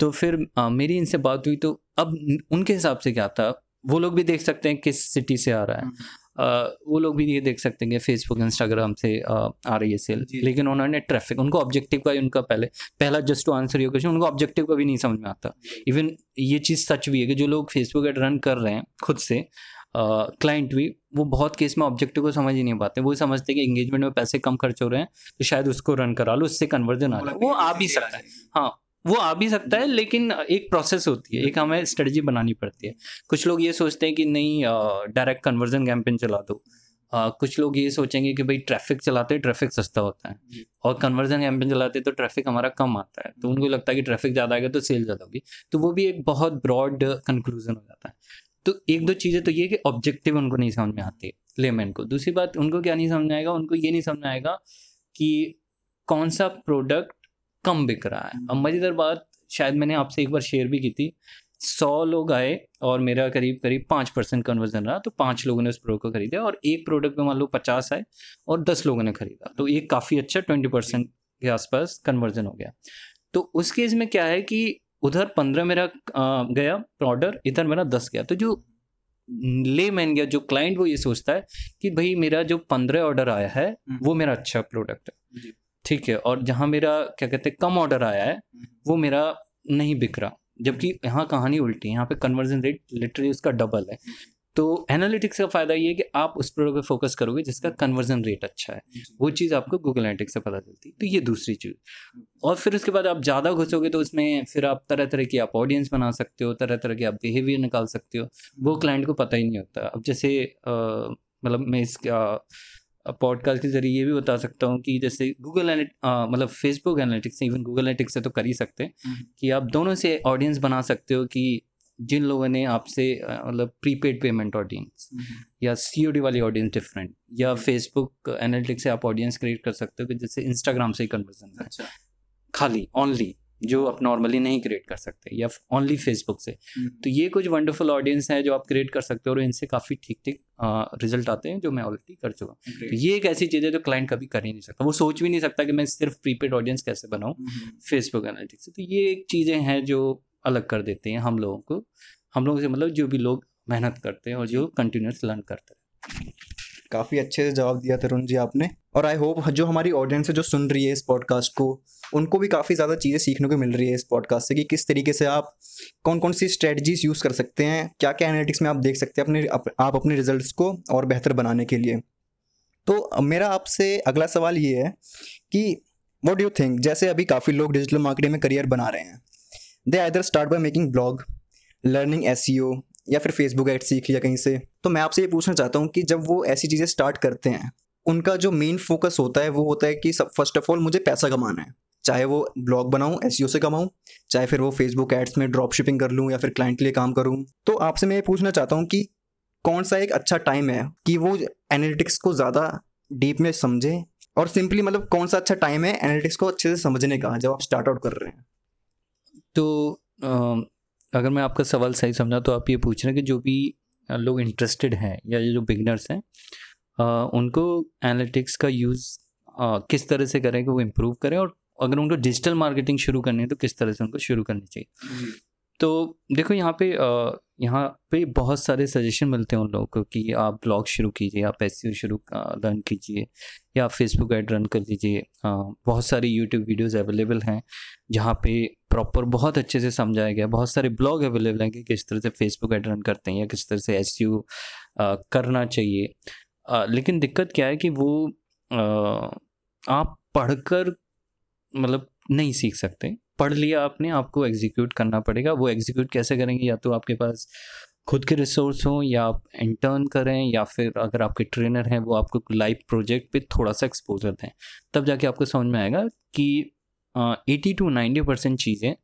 तो फिर आ, मेरी इनसे बात हुई तो अब उनके हिसाब से क्या था? वो लोग भी देख सकते हैं किस सिटी से आ रहा है। आ, वो लोग भी ये देख सकते हैं कि फेसबुक इंस्टाग्राम से आ, आ रही है सेल लेकिन उन्होंने ट्रैफ़िक उनको ऑब्जेक्टिव का उनका पहले पहला just to answer your question उनको ऑब्जेक्टिव का भी नहीं समझ में आता। इवन ये चीज़ सच भी है कि जो लोग फेसबुक एड रन कर रहे हैं खुद से क्लाइंट भी वो बहुत केस में ऑब्जेक्टिव को समझ ही नहीं पाते। वो समझते कि एंगेजमेंट में पैसे कम खर्च हो रहे हैं तो शायद उसको रन करा लो उससे कन्वर्जन आ जाए वो आ भी सकता है। हाँ वो आ भी सकता है लेकिन एक प्रोसेस होती है एक हमें स्ट्रेटजी बनानी पड़ती है। कुछ लोग ये सोचते हैं कि नहीं डायरेक्ट कन्वर्जन कैंपेन चला दो। Uh, कुछ लोग ये सोचेंगे कि भाई ट्रैफ़िक चलाते ट्रैफ़िक सस्ता होता है। और कन्वर्जन कैंपेन चलाते तो ट्रैफ़िक हमारा कम आता है। तो उनको लगता है कि ट्रैफ़िक ज़्यादा आएगा तो सेल ज़्यादा होगी। तो वो भी एक बहुत ब्रॉड कंक्लूजन हो जाता है। तो एक दो चीज़ें तो ये कि ऑब्जेक्टिव उनको नहीं समझ में आती लेमैन को। दूसरी बात, उनको क्या नहीं समझ आएगा? उनको ये नहीं समझ आएगा कि कौन सा प्रोडक्ट कम बिक रहा है। अब मज़ेदार बात, शायद मैंने आपसे एक बार शेयर भी की थी, सौ लोग आए और मेरा करीब करीब पाँच परसेंट कन्वर्जन रहा तो पाँच लोगों ने उस प्रोडक्ट को खरीदा और एक प्रोडक्ट में मान लो पचास आए और दस लोगों ने खरीदा। तो एक काफ़ी अच्छा ट्वेंटी परसेंट के आसपास कन्वर्जन हो गया। तो उस केस में क्या है कि उधर पंद्रह मेरा गया ऑर्डर इधर मेरा दस गया। तो जो ले मैन गया जो क्लाइंट वो ये सोचता है कि भाई मेरा जो पंद्रह ऑर्डर आया है हम्म। वो मेरा अच्छा प्रोडक्ट है। ठीक है और जहाँ मेरा क्या कहते हैं कम ऑर्डर आया है हम्म। वो मेरा नहीं बिक रहा। जबकि यहाँ कहानी उल्टी है यहाँ पे कन्वर्जन रेट लिटरली उसका डबल है। तो एनालिटिक्स का फ़ायदा ये है कि आप उस प्रोडक्ट पे फोकस करोगे जिसका कन्वर्जन रेट अच्छा है। वो चीज़ आपको गूगल एनालिटिक्स से पता चलती है। तो ये दूसरी चीज़। और फिर उसके बाद आप ज़्यादा घुसोगे तो उसमें फिर आप तरह तरह की आप ऑडियंस बना सकते हो तरह तरह के आप बिहेवियर निकाल सकते हो। वो क्लाइंट को पता ही नहीं होता। अब जैसे मतलब मैं इस पॉडकास्ट के ज़रिए ये भी बता सकता हूँ कि जैसे गूगल मतलब फेसबुक एनालिटिक्स से इवन गूगल एनालिटिक्स से तो कर ही सकते हैं हम्म। कि आप दोनों से ऑडियंस बना सकते हो कि जिन लोगों ने आपसे मतलब प्रीपेड पेमेंट ऑडियंस या सी वाली ऑडियंस डिफरेंट या फेसबुक एनालिटिक्स से आप ऑडियंस क्रिएट कर सकते हो कि जैसे इंस्टाग्राम से ही कन्वर्जन अच्छा। खाली ओनली जो आप नॉर्मली नहीं क्रिएट कर सकते या ओनली फेसबुक से। हम्म। तो ये कुछ वंडरफुल ऑडियंस हैं जो आप क्रिएट कर सकते हो और इनसे काफ़ी ठीक ठीक रिज़ल्ट आते हैं जो मैं ऑलरेडी कर चुका हूँ। तो ये एक ऐसी चीज़ है जो क्लाइंट कभी कर ही नहीं सकता। वो सोच भी नहीं सकता कि मैं सिर्फ़ प्रीपेड ऑडियंस कैसे बनाऊँ फेसबुक एनालिटिक्स से। तो ये एक चीज़ें हैं जो अलग कर देते हैं हम लोगों को। हम लोगों से मतलब जो भी लोग मेहनत करते हैं और जो कंटिन्यूस लर्न करते हैं। काफ़ी अच्छे से जवाब दिया तरुण जी आपने। और आई होप जो हमारी ऑडियंस है जो सुन रही है इस पॉडकास्ट को उनको भी काफ़ी ज़्यादा चीज़ें सीखने को मिल रही है इस पॉडकास्ट से कि किस तरीके से आप कौन कौन सी स्ट्रेटजीज यूज़ कर सकते हैं क्या क्या एनालिटिक्स में आप देख सकते हैं अपने आप, अपने रिज़ल्ट को और बेहतर बनाने के लिए। तो मेरा आपसे अगला सवाल ये है कि वॉट डू थिंक जैसे अभी काफ़ी लोग डिजिटल मार्केटिंग में करियर बना रहे हैं। They either start by making blog learning S या फिर फेसबुक एड सीख लिया कहीं से। तो मैं आपसे ये पूछना चाहता हूँ कि जब वो ऐसी चीज़ें स्टार्ट करते हैं, उनका जो मेन फोकस होता है, वो होता है कि सब फ़र्स्ट ऑफ़ ऑल मुझे पैसा कमाना है। चाहे वो ब्लॉग बनाऊँ एस से कमाऊँ, चाहे फिर वो फेसबुक एड्स में ड्रॉप शिपिंग कर लूँ या फिर क्लाइंट के लिए काम करूँ। तो आपसे मैं ये पूछना चाहता हूँ कि कौन सा एक अच्छा टाइम है कि वो एनालिटिक्स को ज़्यादा डीप में समझें? और सिंपली मतलब कौन सा अच्छा टाइम है एनालिटिक्स को अच्छे से समझने का, जब आप स्टार्ट आउट कर रहे हैं? तो अगर मैं आपका सवाल सही समझा तो आप ये पूछ रहे हैं कि जो भी लोग इंटरेस्टेड हैं या जो बिगनर्स हैं उनको एनालिटिक्स का यूज़ किस तरह से करें कि वो इम्प्रूव करें? और अगर उनको डिजिटल मार्केटिंग शुरू करनी है तो किस तरह से उनको शुरू करनी चाहिए? तो देखो यहाँ पे यहाँ पे बहुत सारे सजेशन मिलते हैं उन लोगों को कि आप ब्लॉग शुरू कीजिए, आप एस शुरू रन कीजिए, या फेसबुक ऐड रन कर लीजिए। बहुत सारी यूट्यूब वीडियोस अवेलेबल हैं जहाँ पे प्रॉपर बहुत अच्छे से समझाया गया, बहुत सारे ब्लॉग अवेलेबल हैं कि किस तरह से फेसबुक ऐड रन करते हैं या किस तरह से एस करना चाहिए। लेकिन दिक्कत क्या है कि वो आप पढ़कर मतलब नहीं सीख सकते। पढ़ लिया आपने, आपको एग्जीक्यूट करना पड़ेगा। वो एग्जीक्यूट कैसे करेंगे? या तो आपके पास खुद के रिसोर्स हों, या आप इंटर्न करें, या फिर अगर आपके ट्रेनर हैं, वो आपको लाइव प्रोजेक्ट पे थोड़ा सा एक्सपोजर दें तब जाके आपको समझ में आएगा कि एटी टू नाइन्टी परसेंट चीज़ें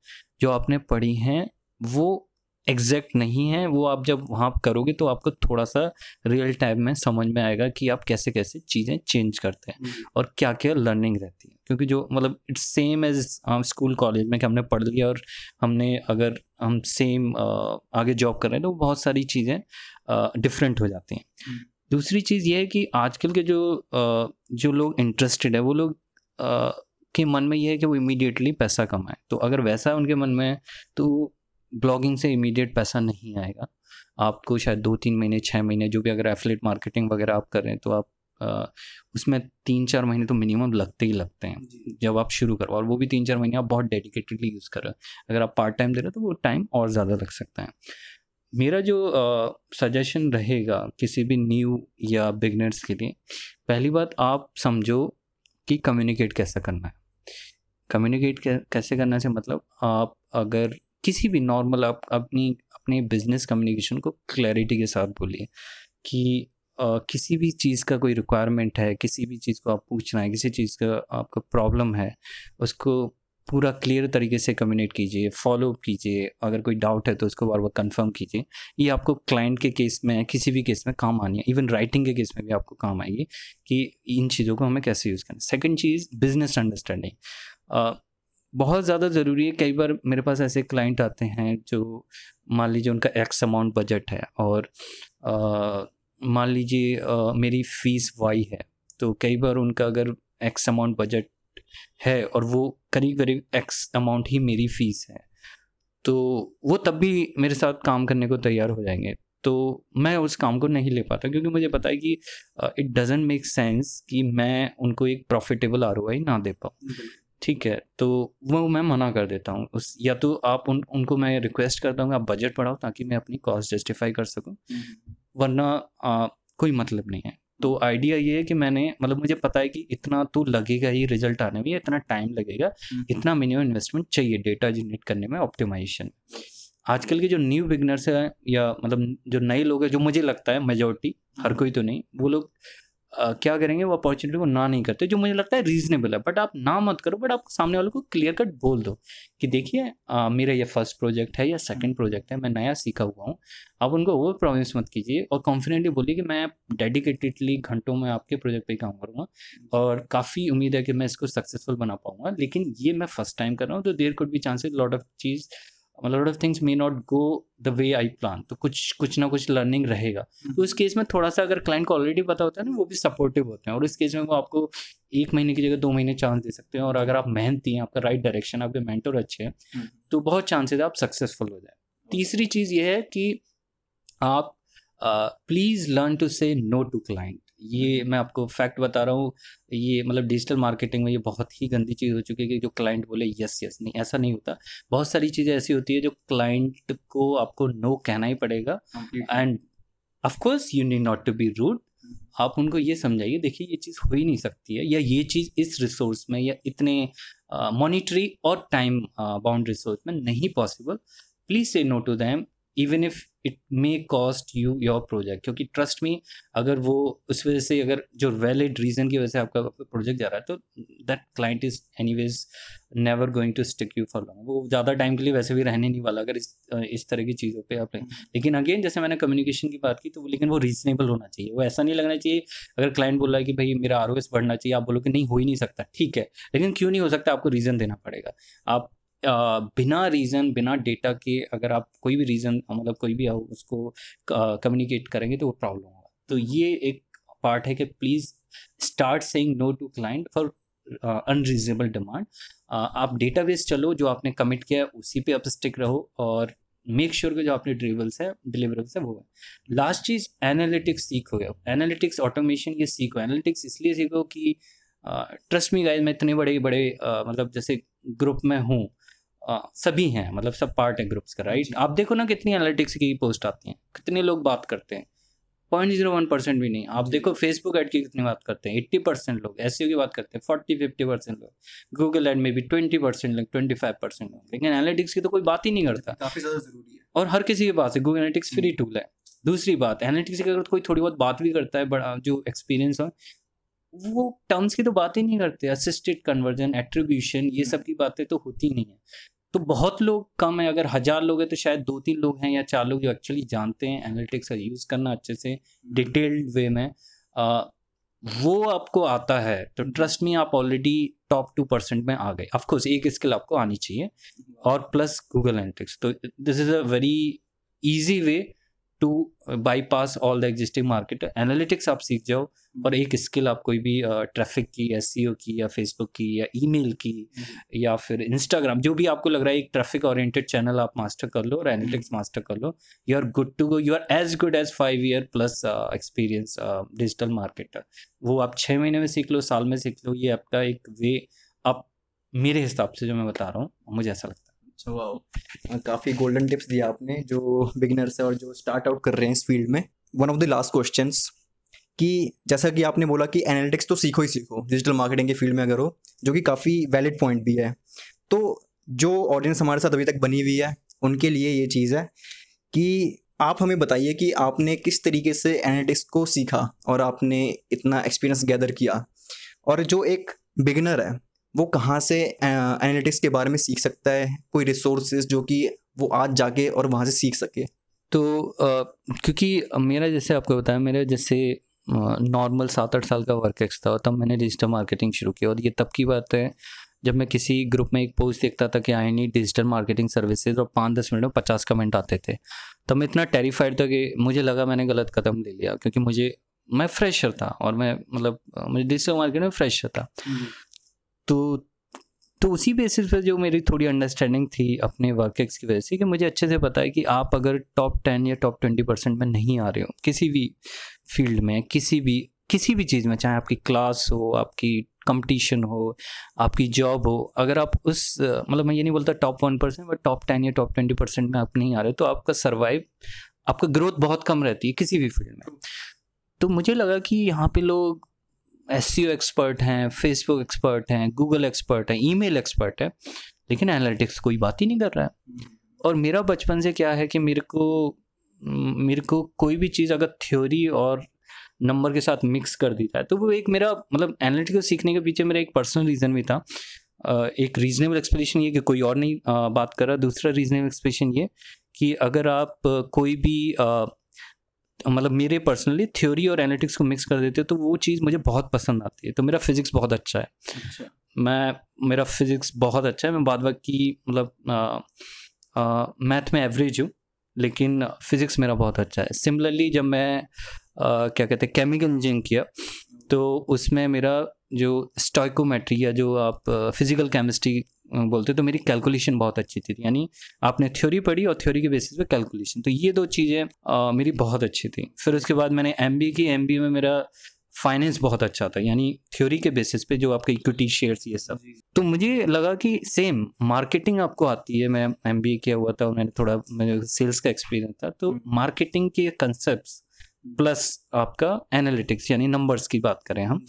जो आपने पढ़ी हैं, वो एग्जैक्ट नहीं है वो आप जब वहाँ करोगे तो आपको थोड़ा सा रियल टाइम में समझ में आएगा कि आप कैसे कैसे चीज़ें चेंज करते हैं हम्म। और क्या क्या लर्निंग रहती है क्योंकि जो मतलब it's same as school college में कि हमने पढ़ लिया और हमने अगर हम सेम आगे जॉब कर रहे हैं तो बहुत सारी चीज़ें डिफरेंट हो जाती हैं हम्म। दूसरी चीज़ ये है कि आजकल के जो जो लोग इंटरेस्टेड है वो लोग के मन में ये है कि वो इमीडिएटली पैसा कमाए तो अगर वैसा उनके मन में है तो ब्लॉगिंग से इमीडिएट पैसा नहीं आएगा। आपको शायद दो तीन महीने छः महीने जो भी अगर एफलेट मार्केटिंग वगैरह आप कर रहे हैं तो आप आ, उसमें तीन चार महीने तो मिनिमम लगते ही लगते हैं जब आप शुरू करो। और वो भी तीन चार महीने आप बहुत डेडिकेटेडली यूज़ कर रहे हो। अगर आप पार्ट टाइम दे रहे हो तो वो टाइम और ज़्यादा लग सकता है। मेरा जो सजेशन रहेगा किसी भी न्यू या बिगनर्स के लिए पहली बात आप समझो कि कम्युनिकेट कैसे करना है। कम्युनिकेट कैसे करना से मतलब आप अगर किसी भी नॉर्मल आप अपनी अपने बिज़नेस कम्युनिकेशन को क्लैरिटी के साथ बोलिए कि Uh, किसी भी चीज़ का कोई रिक्वायरमेंट है किसी भी चीज़ को आप पूछना है किसी चीज़ का आपका प्रॉब्लम है उसको पूरा क्लियर तरीके से कम्युनिकेट कीजिए फॉलो कीजिए अगर कोई डाउट है तो उसको बार बार कंफर्म कीजिए। ये आपको क्लाइंट के केस में किसी भी केस में काम आनी है इवन राइटिंग के केस में भी आपको काम आएगी कि इन चीज़ों को हमें कैसे यूज़ करना सेकेंड चीज़ बिज़नेस अंडरस्टैंडिंग बहुत ज़्यादा ज़रूरी है। कई बार मेरे पास ऐसे क्लाइंट आते हैं जो मान लीजिए उनका एक्स अमाउंट बजट है और मान लीजिए मेरी फ़ीस वाई है तो कई बार उनका अगर एक्स अमाउंट बजट है और वो करीब करीब एक्स अमाउंट ही मेरी फ़ीस है तो वो तब भी मेरे साथ काम करने को तैयार हो जाएँगे। तो मैं उस काम को नहीं ले पाता क्योंकि मुझे पता है कि इट डजेंट मेक सेंस कि मैं उनको एक प्रॉफिटेबल आरओआई ना दे पाऊँ। ठीक है तो वो मैं मना कर देता हूँ। उस या तो आप उन उनको मैं रिक्वेस्ट करता हूँ आप बजट बढ़ाओ ताकि मैं अपनी कॉस्ट जस्टिफाई कर सकूँ। वरना आ, कोई मतलब नहीं है। तो आइडिया ये है कि मैंने मतलब मुझे पता है कि इतना तो लगेगा ही रिज़ल्ट आने में इतना टाइम लगेगा इतना मिनिमम इन्वेस्टमेंट चाहिए डेटा जनरेट करने में ऑप्टिमाइजेशन आजकल के जो न्यू बिगनर्स हैं या मतलब जो नए लोग हैं जो मुझे लगता है मेजोरिटी हर कोई तो नहीं वो लोग क्या करेंगे, वो अपॉर्चुनिटी को ना नहीं करते, जो मुझे लगता है रीजनेबल है। बट आप ना मत करो बट आप सामने वाले को क्लियर कट बोल दो कि देखिए मेरा ये फ़र्स्ट प्रोजेक्ट है या सेकंड प्रोजेक्ट है, मैं नया सीखा हुआ हूँ। आप उनको ओवर प्रॉमिस मत कीजिए और कॉन्फिडेंटली बोलिए कि मैं डेडिकेटेडली घंटों में आपके प्रोजेक्ट पे काम करूँगा और काफ़ी उम्मीद है कि मैं इसको सक्सेसफुल बना पाऊँगा। लेकिन ये मैं फ़र्स्ट टाइम कर रहा हूँ तो देर कुड भी chances lot of cheese lot of things may not go the way I plan तो कुछ कुछ ना कुछ लर्निंग रहेगा। hmm. तो इस केस में थोड़ा सा अगर क्लाइंट को ऑलरेडी पता होता है ना वो भी सपोर्टिव होते हैं। और इस केस में वो आपको एक महीने की जगह दो महीने चांस दे सकते हैं। और अगर आप मेहनती हैं आपका राइट डायरेक्शन आपके मेंटोर अच्छे हैं hmm. तो बहुत चांसेस आप सक्सेसफुल हो जाए। तीसरी चीज़ ये है कि आप please learn to say no to client ये मैं आपको फैक्ट बता रहा हूँ ये मतलब डिजिटल मार्केटिंग में ये बहुत ही गंदी चीज़ हो चुकी है कि जो क्लाइंट बोले यस यस नहीं ऐसा नहीं होता। बहुत सारी चीज़ें ऐसी होती है जो क्लाइंट को आपको नो कहना ही पड़ेगा and of course you need not to be rude आप उनको ये समझाइए देखिए ये चीज़ हो ही नहीं सकती है या ये चीज़ इस रिसोर्स में या इतने मॉनिटरी और टाइम बाउंड रिसोर्स में नहीं पॉसिबल प्लीज़ से no to them even if it may cost you your project क्योंकि ट्रस्ट में अगर वो उस वजह से अगर जो वैलिड रीज़न की वजह से आपका प्रोजेक्ट जा रहा है तो that client is anyways never going to stick you for long वो ज़्यादा टाइम के लिए वैसे भी रहने नहीं वाला अगर इस इस तरह की चीज़ों पर आप हम्म। लेकिन अगेन जैसे मैंने कम्युनिकेशन की बात की तो लेकिन वो रीजनेबल होना चाहिए। वो ऐसा नहीं लगना चाहिए अगर क्लाइंट बोल रहा है कि भाई मेरा आर बढ़ना चाहिए आप बोलो कि नहीं हो ही नहीं सकता। ठीक है लेकिन क्यों नहीं हो सकता? आपको रीज़न देना पड़ेगा। आप बिना रीज़न बिना डेटा के अगर आप कोई भी रीज़न मतलब कोई भी उसको कम्युनिकेट करेंगे तो वो प्रॉब्लम होगा। तो ये एक पार्ट है कि please start saying no to client for unreasonable demand आप डेटा बेस चलो, जो आपने कमिट किया है, उसी पे आप स्टिक रहो और मेक श्योर sure कि जो आपने डिलीवरल्स है डिलीवरेबल्स है, वो है। लास्ट चीज़ एनालिटिक्स सीखो एनालिटिक्स ऑटोमेशन ये सीखो एनालिटिक्स इसलिए सीखो कि ट्रस्ट मी गाइस मैं इतने बड़े बड़े मतलब जैसे ग्रुप में हूँ आ, सभी हैं मतलब सब पार्ट है ग्रुप्स का राइट आप देखो ना कितनी एनालिटिक्स की पोस्ट आती हैं कितने लोग बात करते हैं। पॉइंट ज़ीरो वन परसेंट भी नहीं आप देखो फेसबुक एड की कितनी बात करते हैं एट्टी परसेंट लोग एस की बात करते हैं फोर्टी फिफ्टी परसेंट लोग गूगल एड में भी ट्वेंटी परसेंट लोग ट्वेंटी फाइव परसेंट लोग लेकिन एनालिटिक्स की तो कोई बात ही नहीं करता। काफ़ी ज़्यादा ज़रूरी है। और हर किसी के पास है गूगल एनालिटिक्स फ्री टूल है। दूसरी बात एनालिटिक्स की अगर कोई थोड़ी बहुत बात भी करता है बड़ा जो एक्सपीरियंस हो वो टर्म्स की तो बात ही नहीं करते असिस्टेड कन्वर्जन एट्रीब्यूशन ये। सब की बातें तो होती नहीं है। तो बहुत लोग कम है। अगर हज़ार लोग हैं तो शायद दो तीन लोग हैं या चार लोग जो एक्चुअली जानते हैं एनालिटिक्स का यूज़ करना अच्छे से डिटेल्ड हम्म। वे में आ, वो आपको आता है। तो ट्रस्ट में आप ऑलरेडी टॉप टू परसेंट में आ गए। ऑफकोर्स एक स्किल आपको आनी चाहिए। और प्लस गूगल एनालिटिक्स तो this is a very easy way to bypass all the existing market analytics आप सीख जाओ और एक स्किल आप कोई भी ट्रैफ़िक uh, की एस की या फेसबुक की या ईमेल की या फिर इंस्टाग्राम जो भी आपको लग रहा है एक ट्रैफ़िक ओरिएंटेड चैनल आप मास्टर कर लो और एनालिटिक्स मास्टर कर लो you are good to go you are as good as five year plus experience digital marketer वो आप छः महीने में सीख लो साल में सीख लो ये आपका एक वे आप मेरे हिसाब से जो मैं बता रहा हूँ मुझे ऐसा लगता है। काफ़ी गोल्डन टिप्स दिया आपने, जो बिगिनर्स है और जो स्टार्ट आउट कर रहे हैं इस फ़ील्ड में। One of the last question कि जैसा कि आपने बोला कि एनालिटिक्स तो सीखो ही सीखो डिजिटल मार्केटिंग के फ़ील्ड में अगर हो, जो कि काफ़ी वैलिड पॉइंट भी है। तो जो ऑडियंस हमारे साथ अभी तक बनी हुई है, उनके लिए ये चीज़ है कि आप हमें बताइए कि आपने किस तरीके से एनालिटिक्स को सीखा और आपने इतना एक्सपीरियंस गैदर किया। और जो एक बिगनर है वो कहाँ से एनालिटिक्स के बारे में सीख सकता है? कोई रिसोर्सेज जो कि वो आज जाके और वहाँ से सीख सके? तो आ, क्योंकि मेरा जैसे आपको बताया मेरा जैसे नॉर्मल सात आठ साल का वर्क एक्स था तब मैंने डिजिटल मार्केटिंग शुरू किया। और ये तब की बात है जब मैं किसी ग्रुप में एक पोस्ट देखता था कि I need digital marketing services और पाँच दस मिनट में पचास कमेंट आते थे तब मैं इतना टेरिफाइड था कि मुझे लगा मैंने गलत कदम ले लिया क्योंकि मुझे मैं फ्रेशर था और मैं मतलब मुझे डिजिटल मार्केट में फ्रेशर था। हम्म। तो तो उसी बेसिस पर जो मेरी थोड़ी अंडरस्टैंडिंग थी अपने वर्क एक्स की वजह से कि मुझे अच्छे से पता है कि आप अगर टॉप टेन या टॉप ट्वेंटी परसेंट में नहीं आ रहे हो, किसी भी फ़ील्ड में, किसी भी किसी भी चीज़ में, चाहे आपकी क्लास हो, आपकी कंपटीशन हो, आपकी जॉब हो, अगर आप उस मतलब मैं ये नहीं बोलता top one percent but top ten या टॉप ट्वेंटी परसेंट में आप नहीं आ रहे तो आपका सर्वाइव आपका ग्रोथ बहुत कम रहती है किसी भी फ़ील्ड में। तो मुझे लगा कि यहाँ पे लोग एस एक्सपर्ट हैं फेसबुक एक्सपर्ट हैं गूगल एक्सपर्ट हैं ईमेल एक्सपर्ट है लेकिन एनालिटिक्स कोई बात ही नहीं कर रहा है। और मेरा बचपन से क्या है कि मेरे को मेरे को कोई भी चीज़ अगर थ्योरी और नंबर के साथ मिक्स कर दी जाए तो वो एक मेरा मतलब एनालिटिकल सीखने के पीछे मेरा एक पर्सनल रीज़न भी था। एक रीजनेबल एक्सप्लेनेशन ये कि कोई और नहीं बात कर रहा दूसरा रीजनेबल एक्सप्लेनेशन ये कि अगर आप कोई भी मतलब मेरे पर्सनली थ्योरी और एनालिटिक्स को मिक्स कर देते हो तो वो चीज़ मुझे बहुत पसंद आती है। तो मेरा फिज़िक्स बहुत अच्छा है। अच्छा। मैं मेरा फिज़िक्स बहुत अच्छा है। मैं बाद वक्त की मतलब मैथ में एवरेज हूँ लेकिन फिज़िक्स मेरा बहुत अच्छा है। सिमिलरली जब मैं आ, क्या कहते हैं केमिकल इंजीनियरिंग किया तो उसमें मेरा जो स्टॉइकोमेट्री या जो आप फ़िज़िकल केमिस्ट्री बोलते तो मेरी कैलकुलेशन बहुत अच्छी थी यानी आपने थ्योरी पढ़ी और थ्योरी के बेसिस पे कैलकुलेशन तो ये दो चीज़ें मेरी बहुत अच्छी थी। फिर उसके बाद मैंने एमबी की। एम में मेरा फाइनेंस बहुत अच्छा था। यानी थ्योरी के बेसिस पे जो आपके इक्विटी शेयर्स ये सब। तो मुझे लगा कि सेम मार्केटिंग आपको आती है। मैं एमबीए किया हुआ था मैंने थोड़ा मेरे सेल्स का एक्सपीरियंस था। तो मार्केटिंग हम्म। के कंसेप्ट प्लस आपका एनालिटिक्स यानी नंबर्स की बात करें हम।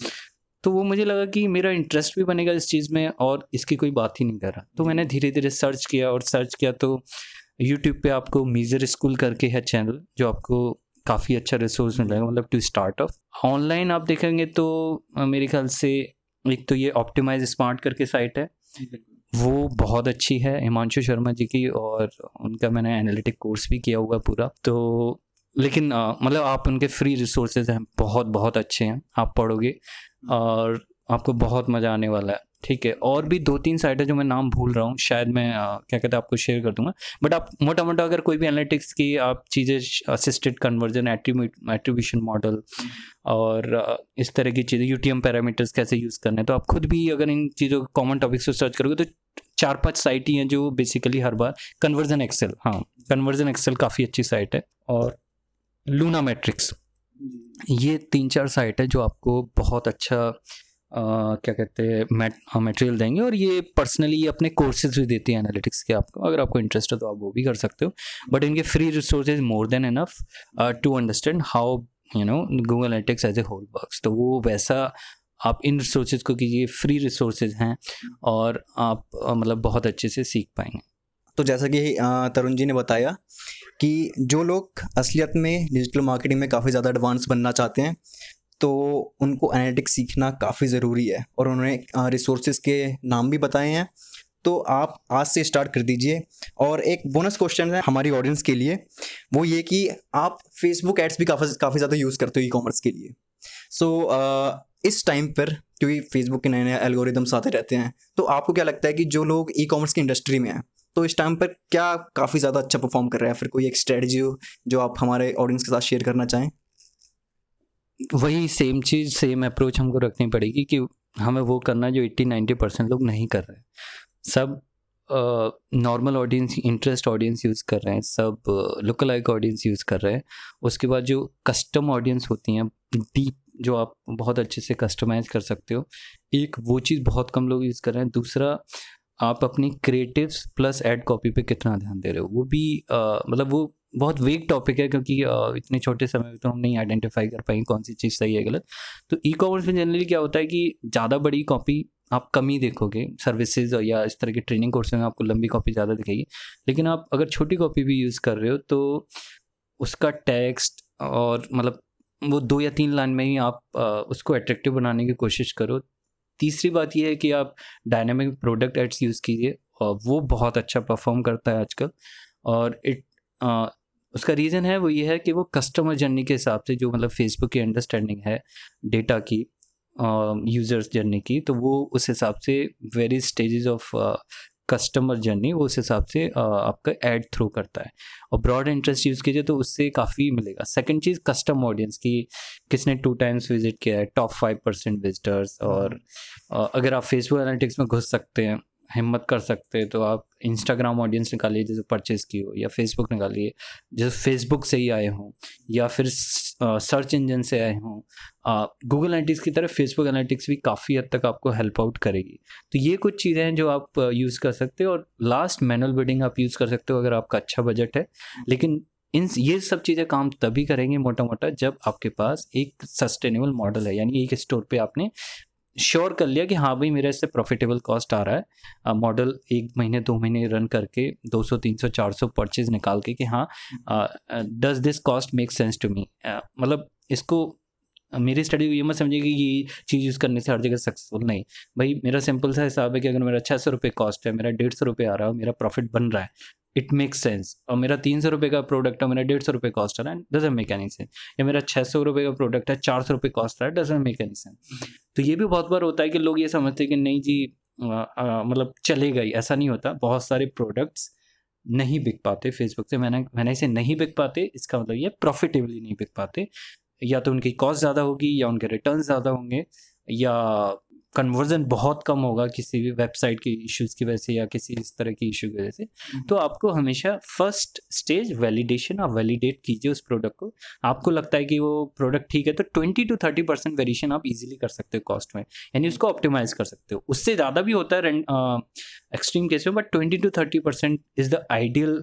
तो वो मुझे लगा कि मेरा इंटरेस्ट भी बनेगा इस चीज़ में और इसकी कोई बात ही नहीं कर रहा। तो मैंने धीरे धीरे सर्च किया और सर्च किया तो यूट्यूब पे आपको मीज़र स्कूल करके है चैनल जो आपको काफ़ी अच्छा रिसोर्स मिलेगा मतलब टू स्टार्ट ऑफ़ ऑनलाइन आप देखेंगे तो मेरे ख्याल से एक तो ये ऑप्टिमाइज स्मार्ट करके साइट है। वो बहुत अच्छी है हिमांशु शर्मा जी की और उनका मैंने एनालिटिक कोर्स भी किया हुआ पूरा। तो लेकिन मतलब आप उनके फ्री रिसोर्सेज हैं बहुत बहुत अच्छे हैं, आप पढ़ोगे। और आपको बहुत मज़ा आने वाला है ठीक है? और भी दो तीन साइट है जो मैं नाम भूल रहा हूँ शायद मैं आ, क्या कहते हैं आपको शेयर कर दूँगा। बट आप मोटा मोटा अगर कोई भी एनालिटिक्स की आप चीज़ें असिस्टेड कन्वर्जन एट्रीब्यूशन मॉडल और इस तरह की चीज़ें यूटीएम पैरामीटर्स कैसे यूज़ करने तो आप खुद भी अगर इन चीज़ों कॉमन टॉपिक्स को सर्च करोगे तो चार पाँच साइट ही हैं जो बेसिकली हर बार कन्वर्जन एक्सेल हाँ कन्वर्जन एक्सेल काफ़ी अच्छी साइट है और लूना मैट्रिक्स ये तीन चार साइट है जो आपको बहुत अच्छा Uh, क्या कहते हैं मटेरियल देंगे और ये पर्सनली अपने कोर्सेज भी देती है एनालिटिक्स के आपको अगर आपको इंटरेस्ट है तो आप वो भी कर सकते हो। बट इनके free resources more than enough to understand how you know Google analytics as a whole work तो वो वैसा आप इन रिसोर्सेज को कीजिए फ्री रिसोर्सेज हैं और आप मतलब बहुत अच्छे से सीख पाएँगे। तो जैसा कि तरुण जी ने बताया कि जो लोग असलियत में डिजिटल मार्केटिंग में काफ़ी ज़्यादा एडवांस बनना चाहते हैं तो उनको एनालिटिक्स सीखना काफ़ी ज़रूरी है और उन्होंने रिसोर्सेज के नाम भी बताए हैं। तो आप आज से स्टार्ट कर दीजिए और एक बोनस क्वेश्चन है हमारी ऑडियंस के लिए वो ये कि आप फेसबुक एड्स भी काफ़ी काफ़ी ज़्यादा यूज़ करते हो ई कॉमर्स के लिए। सो so, इस टाइम पर क्योंकि फेसबुक के नए नए एल्गोरिदम्स आते रहते हैं तो आपको क्या लगता है कि जो लोग ई कॉमर्स की इंडस्ट्री में हैं तो इस टाइम पर क्या काफ़ी ज़्यादा अच्छा परफॉर्म कर रहा है? फिर कोई एक स्ट्रेटजी हो जो आप हमारे ऑडियंस के साथ शेयर करना चाहें? वही सेम चीज़ सेम अप्रोच हमको रखनी पड़ेगी कि हमें वो करना जो एट्टी नाइन्टी परसेंट लोग नहीं कर रहे हैं। सब normal audience interest audience use कर रहे हैं, सब लुक लाइक ऑडियंस यूज़ कर रहे हैं। उसके बाद जो कस्टम ऑडियंस होती हैं डीप जो आप बहुत अच्छे से कस्टमाइज कर सकते हो, एक वो चीज़ बहुत कम लोग यूज़ कर रहे हैं। दूसरा आप अपनी क्रिएटिव्स प्लस एड कॉपी पे कितना ध्यान दे रहे हो? वो भी मतलब वो बहुत वेग टॉपिक है क्योंकि इतने छोटे समय में तो हम नहीं आइडेंटिफाई कर पाएँगे कौन सी चीज़ सही है गलत। तो ई कॉमर्स में जनरली क्या होता है कि ज़्यादा बड़ी कॉपी आप कम ही देखोगे सर्विसेज़ या इस तरह के ट्रेनिंग कोर्स में आपको लंबी कॉपी ज़्यादा दिखेगी। लेकिन आप अगर छोटी कॉपी भी यूज़ कर रहे हो तो उसका टेक्स्ट और मतलब वो दो या तीन लाइन में ही आप उसको अट्रैक्टिव बनाने की कोशिश करो तीसरी बात यह है कि आप डायनामिक प्रोडक्ट एड्स यूज़ कीजिए, और वो बहुत अच्छा परफॉर्म करता है आजकल। और इट उसका रीज़न है, वो ये है कि वो कस्टमर जर्नी के हिसाब से जो मतलब फेसबुक की अंडरस्टैंडिंग है डेटा की यूज़र्स जर्नी की तो वो उस हिसाब से very stages of customer journey वो उस हिसाब से आपका एड थ्रू करता है। और ब्रॉड इंटरेस्ट यूज़ कीजिए तो उससे काफ़ी मिलेगा। सेकंड चीज़ कस्टम ऑडियंस की किसने टू टाइम्स विज़िट किया है टॉप फाइव परसेंट विजिटर्स और अगर आप फेसबुक एनालिटिक्स में घुस सकते हैं हिम्मत कर सकते तो आप इंस्टाग्राम ऑडियंस निकालिए जैसे परचेज़ की हो, या फेसबुक निकालिए जैसे फेसबुक से ही आए हों, या फिर सर्च इंजन से आए हों गूगल एनालिटिक्स की तरह फेसबुक एनालिटिक्स भी काफ़ी हद तक आपको हेल्प आउट करेगी। तो ये कुछ चीज़ें हैं जो आप यूज़ कर सकते हो, और लास्ट मैनुअल बिडिंग आप यूज़ कर सकते हो अगर आपका अच्छा बजट है। लेकिन इन ये सब चीज़ें काम तभी करेंगे मोटा मोटा जब आपके पास एक सस्टेनेबल मॉडल है, यानी एक स्टोर पे आपने श्योर कर लिया कि हाँ भाई, मेरा इससे प्रॉफिटेबल कॉस्ट आ रहा है। मॉडल एक महीने, दो महीने रन करके 200 300 400 परचेज निकाल के कि हाँ does this cost make sense to me मतलब इसको, मेरी स्टडी को ये मत समझिए कि ये चीज़ यूज़ करने से हर जगह सक्सेसफुल नहीं। भाई, मेरा सिंपल सा हिसाब है कि अगर मेरा छः सौ रुपये कॉस्ट है, मेरा डेढ़ सौ रुपये आ रहा है मेरा प्रॉफिट बन रहा है इट मेक्स सेंस और मेरा तीन सौ रुपये का प्रोडक्ट है, मेरा डेढ़ सौ रुपये कॉस्ट रहा है डजेंट मेक एनी सेंस या मेरा छः सौ रुपये का प्रोडक्ट है, चार सौ रुपये कॉस्ट रहा है डजेंट मेक एनी सेंस तो ये भी बहुत बार होता है कि लोग ये समझते हैं कि नहीं जी मतलब चले गई ऐसा नहीं होता। बहुत सारे प्रोडक्ट्स नहीं बिक पाते फेसबुक से। मैंने मैंने इसे नहीं बिक पाते, इसका मतलब ये प्रॉफिटेबली नहीं बिक पाते। या तो उनकी कॉस्ट ज़्यादा होगी, या उनके रिटर्न ज़्यादा होंगे, या कन्वर्जन बहुत कम होगा किसी भी वेबसाइट के इश्यूज़ की वजह से या किसी इस तरह की इशू की वजह से। हम्म। तो आपको हमेशा फ़र्स्ट स्टेज वैलिडेशन आप वैलिडेट कीजिए उस प्रोडक्ट को। आपको लगता है कि वो प्रोडक्ट ठीक है तो twenty to thirty percent variation आप इजीली कर सकते हो कॉस्ट में। यानी उसको ऑप्टिमाइज कर सकते हो। उससे ज़्यादा भी होता है एक्सट्रीम केस में but twenty to thirty percent is the ideal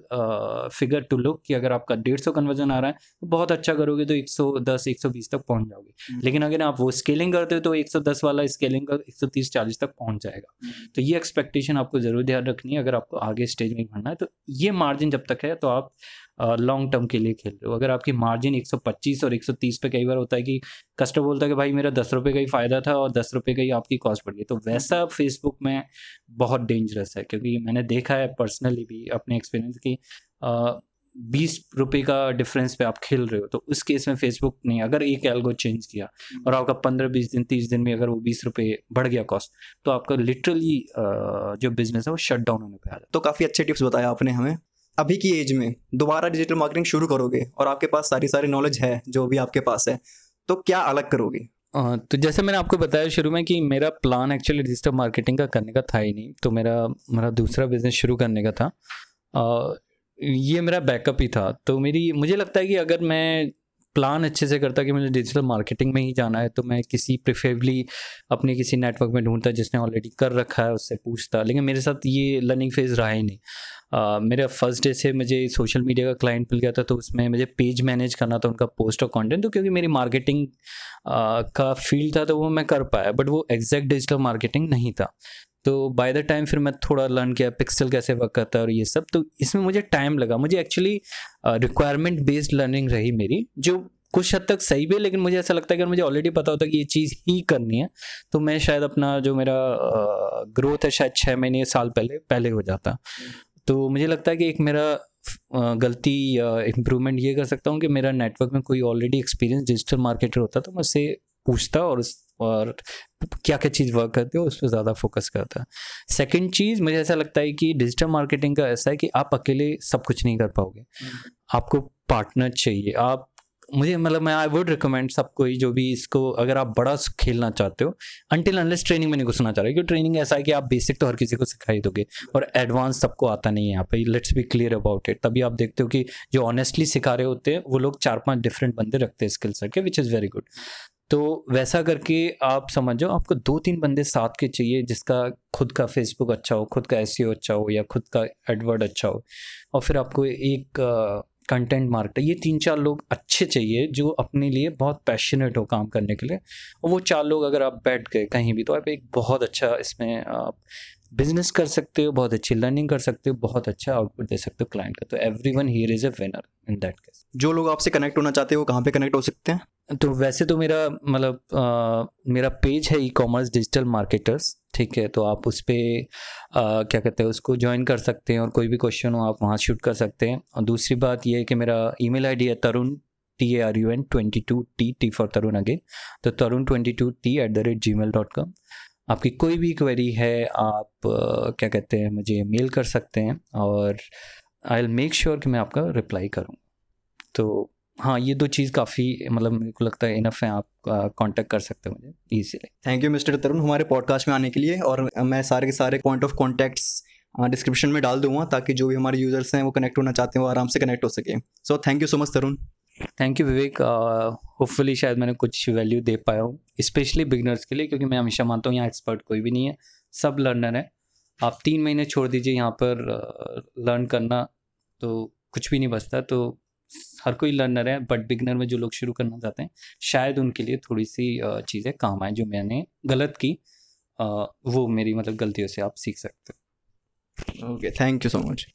figure to look कि अगर आपका डेढ़ सौ कन्वर्जन आ रहा है तो बहुत अच्छा करोगे तो एक सौ दस एक सौ बीस तक पहुँच जाओगे। हम्म। लेकिन अगर आप वो स्केलिंग करते हो तो एक सौ दस वाला स्केलिंग एक सौ तीस चालीस तक पहुँच जाएगा। हम्म। तो ये एक्सपेक्टेशन आपको ज़रूर ध्यान रखनी है अगर आपको आगे स्टेज में बढ़ना है तो ये मार्जिन जब तक है तो आप लॉन्ग टर्म के लिए खेल रहे हो। अगर आपकी मार्जिन 125 और 130 पे कई बार होता है कि कस्टमर बोलता है कि भाई मेरा दस रुपये का ही फ़ायदा था और दस रुपये का ही आपकी कॉस्ट बढ़ गई। तो वैसा फेसबुक में बहुत डेंजरस है क्योंकि मैंने देखा है पर्सनली भी अपने एक्सपीरियंस की बीस रुपये का डिफरेंस पे आप खेल रहे हो तो उस केस में फेसबुक ने अगर एक एल्गो चेंज किया और आपका पंद्रह बीस दिन तीस दिन में अगर वो बीस रुपये बढ़ गया कॉस्ट तो आपका लिटरली जो बिज़नेस है वो शट डाउन होने पे आ जाए तो काफ़ी अच्छे टिप्स बताया आपने हमें। अभी की एज में दोबारा डिजिटल मार्केटिंग शुरू करोगे और आपके पास सारी सारी नॉलेज है जो भी आपके पास है तो क्या अलग करोगे? तो जैसे मैंने आपको बताया शुरू में कि मेरा प्लान एक्चुअली डिजिटल मार्केटिंग का करने का था ही नहीं तो मेरा मेरा दूसरा बिज़नेस शुरू करने का था। ये मेरा बैकअप ही था। तो मेरी मुझे लगता है कि अगर मैं प्लान अच्छे से करता कि मुझे डिजिटल मार्केटिंग में ही जाना है तो मैं किसी प्रिफेबली अपने किसी नेटवर्क में ढूंढता जिसने ऑलरेडी कर रखा है उससे पूछता। लेकिन मेरे साथ ये लर्निंग फ़ेज़ रहा ही नहीं। मेरा फ़र्स्ट डे से मुझे सोशल मीडिया का क्लाइंट मिल गया था तो उसमें मुझे पेज मैनेज करना था उनका पोस्ट और कंटेंट तो क्योंकि मेरी मार्केटिंग uh, का फ़ील्ड था तो वो मैं कर पाया बट वो एग्जैक्ट डिजिटल मार्केटिंग नहीं था। तो बाय द टाइम फिर मैं थोड़ा लर्न किया पिक्सल कैसे वर्क करता है और ये सब तो इसमें मुझे टाइम लगा। मुझे एक्चुअली रिक्वायरमेंट बेस्ड लर्निंग रही मेरी, जो कुछ हद तक सही भी है, लेकिन मुझे ऐसा लगता है कि मुझे ऑलरेडी पता होता कि ये चीज़ ही करनी है तो मैं शायद अपना जो मेरा ग्रोथ है, शायद छः महीने साल पहले पहले हो जाता। तो मुझे लगता है कि एक मेरा गलती या इम्प्रूवमेंट ये कर सकता हूँ कि मेरा नेटवर्क में कोई ऑलरेडी एक्सपीरियंस डिजिटल मार्केटर होता तो मैं उससे पूछता और उस और क्या क्या चीज़ वर्क करती है उस पर ज़्यादा फोकस करता है। सेकेंड चीज़ मुझे ऐसा लगता है कि डिजिटल मार्केटिंग का ऐसा है कि आप अकेले सब कुछ नहीं कर पाओगे। हम्म। आपको पार्टनर चाहिए। आप मुझे मतलब मैं आई वुड रिकमेंड सबको जो भी इसको अगर आप बड़ा खेलना चाहते हो अनटिल अनलेस ट्रेनिंग में नहीं घुसना चाह रहे क्योंकि ट्रेनिंग ऐसा है कि आप बेसिक तो हर किसी को सिखाई दोगे और एडवांस सबको आता नहीं है यहाँ पे। Let's be clear about it तभी आप देखते हो कि जो ऑनेस्टली सिखा रहे होते हैं वो लोग चार पाँच डिफरेंट बंदे रखते हैं स्किल सेट के विच इज़ वेरी गुड तो वैसा करके आप समझो आपको दो तीन बंदे साथ के चाहिए जिसका खुद का फेसबुक अच्छा हो, खुद का एस e अच्छा हो या खुद का एडवर्ड अच्छा हो। और फिर आपको एक कंटेंट मार्केटर ये तीन चार लोग अच्छे चाहिए जो अपने लिए बहुत पैशनेट हो काम करने के लिए। और वो चार लोग अगर आप बैठ गए कहीं भी तो आप एक बहुत अच्छा इसमें आप बिज़नेस कर सकते हो, बहुत अच्छी लर्निंग कर सकते हो, बहुत अच्छा आउटपुट दे सकते हो क्लाइंट का। तो every one here is a winner in that case जो लोग आपसे कनेक्ट होना चाहते हो कहाँ पे कनेक्ट हो सकते हैं? तो वैसे तो मेरा मतलब मेरा पेज है ई कॉमर्स डिजिटल मार्केटर्स ठीक है? तो आप उस पर क्या कहते हैं, उसको ज्वाइन कर सकते हैं और कोई भी क्वेश्चन हो, आप वहाँ शूट कर सकते हैं। और दूसरी बात ये है कि मेरा ईमेल आईडी है Tarun T A R U N twenty two T T for Tarun again तो Tarun twenty two T at the rate Gmail dot com आपकी कोई भी क्वेरी है, आप क्या कहते हैं, मुझे मेल कर सकते हैं और आई विल मेक श्योर कि मैं आपका रिप्लाई करूँ तो हाँ ये दो चीज़ काफ़ी मतलब मेरे को लगता है इनफ है आप कांटेक्ट कर सकते हो मुझे easily thank you mister Tarun हमारे पॉडकास्ट में आने के लिए और मैं सारे के सारे पॉइंट ऑफ़ कॉन्टैक्ट्स डिस्क्रिप्शन में डाल दूँगा ताकि जो भी हमारे यूज़र्स हैं वो कनेक्ट होना चाहते हैं वो आराम से कनेक्ट हो सके। So thank you so much Tarun thank you Vivek hopefully शायद मैंने कुछ वैल्यू दे पाया हूँ स्पेशली बिगनर्स के लिए क्योंकि मैं हमेशा मानता हूँ यहाँ एक्सपर्ट कोई भी नहीं है सब लर्नर है। आप तीन महीने छोड़ दीजिए यहाँ पर लर्न करना तो कुछ भी नहीं बचता तो हर कोई लर्नर है बट बिगनर में जो लोग शुरू करना चाहते हैं, शायद उनके लिए थोड़ी सी चीज़ें काम आए जो मैंने गलत की। वो मेरी मतलब गलतियों से आप सीख सकते हो। Okay thank you so much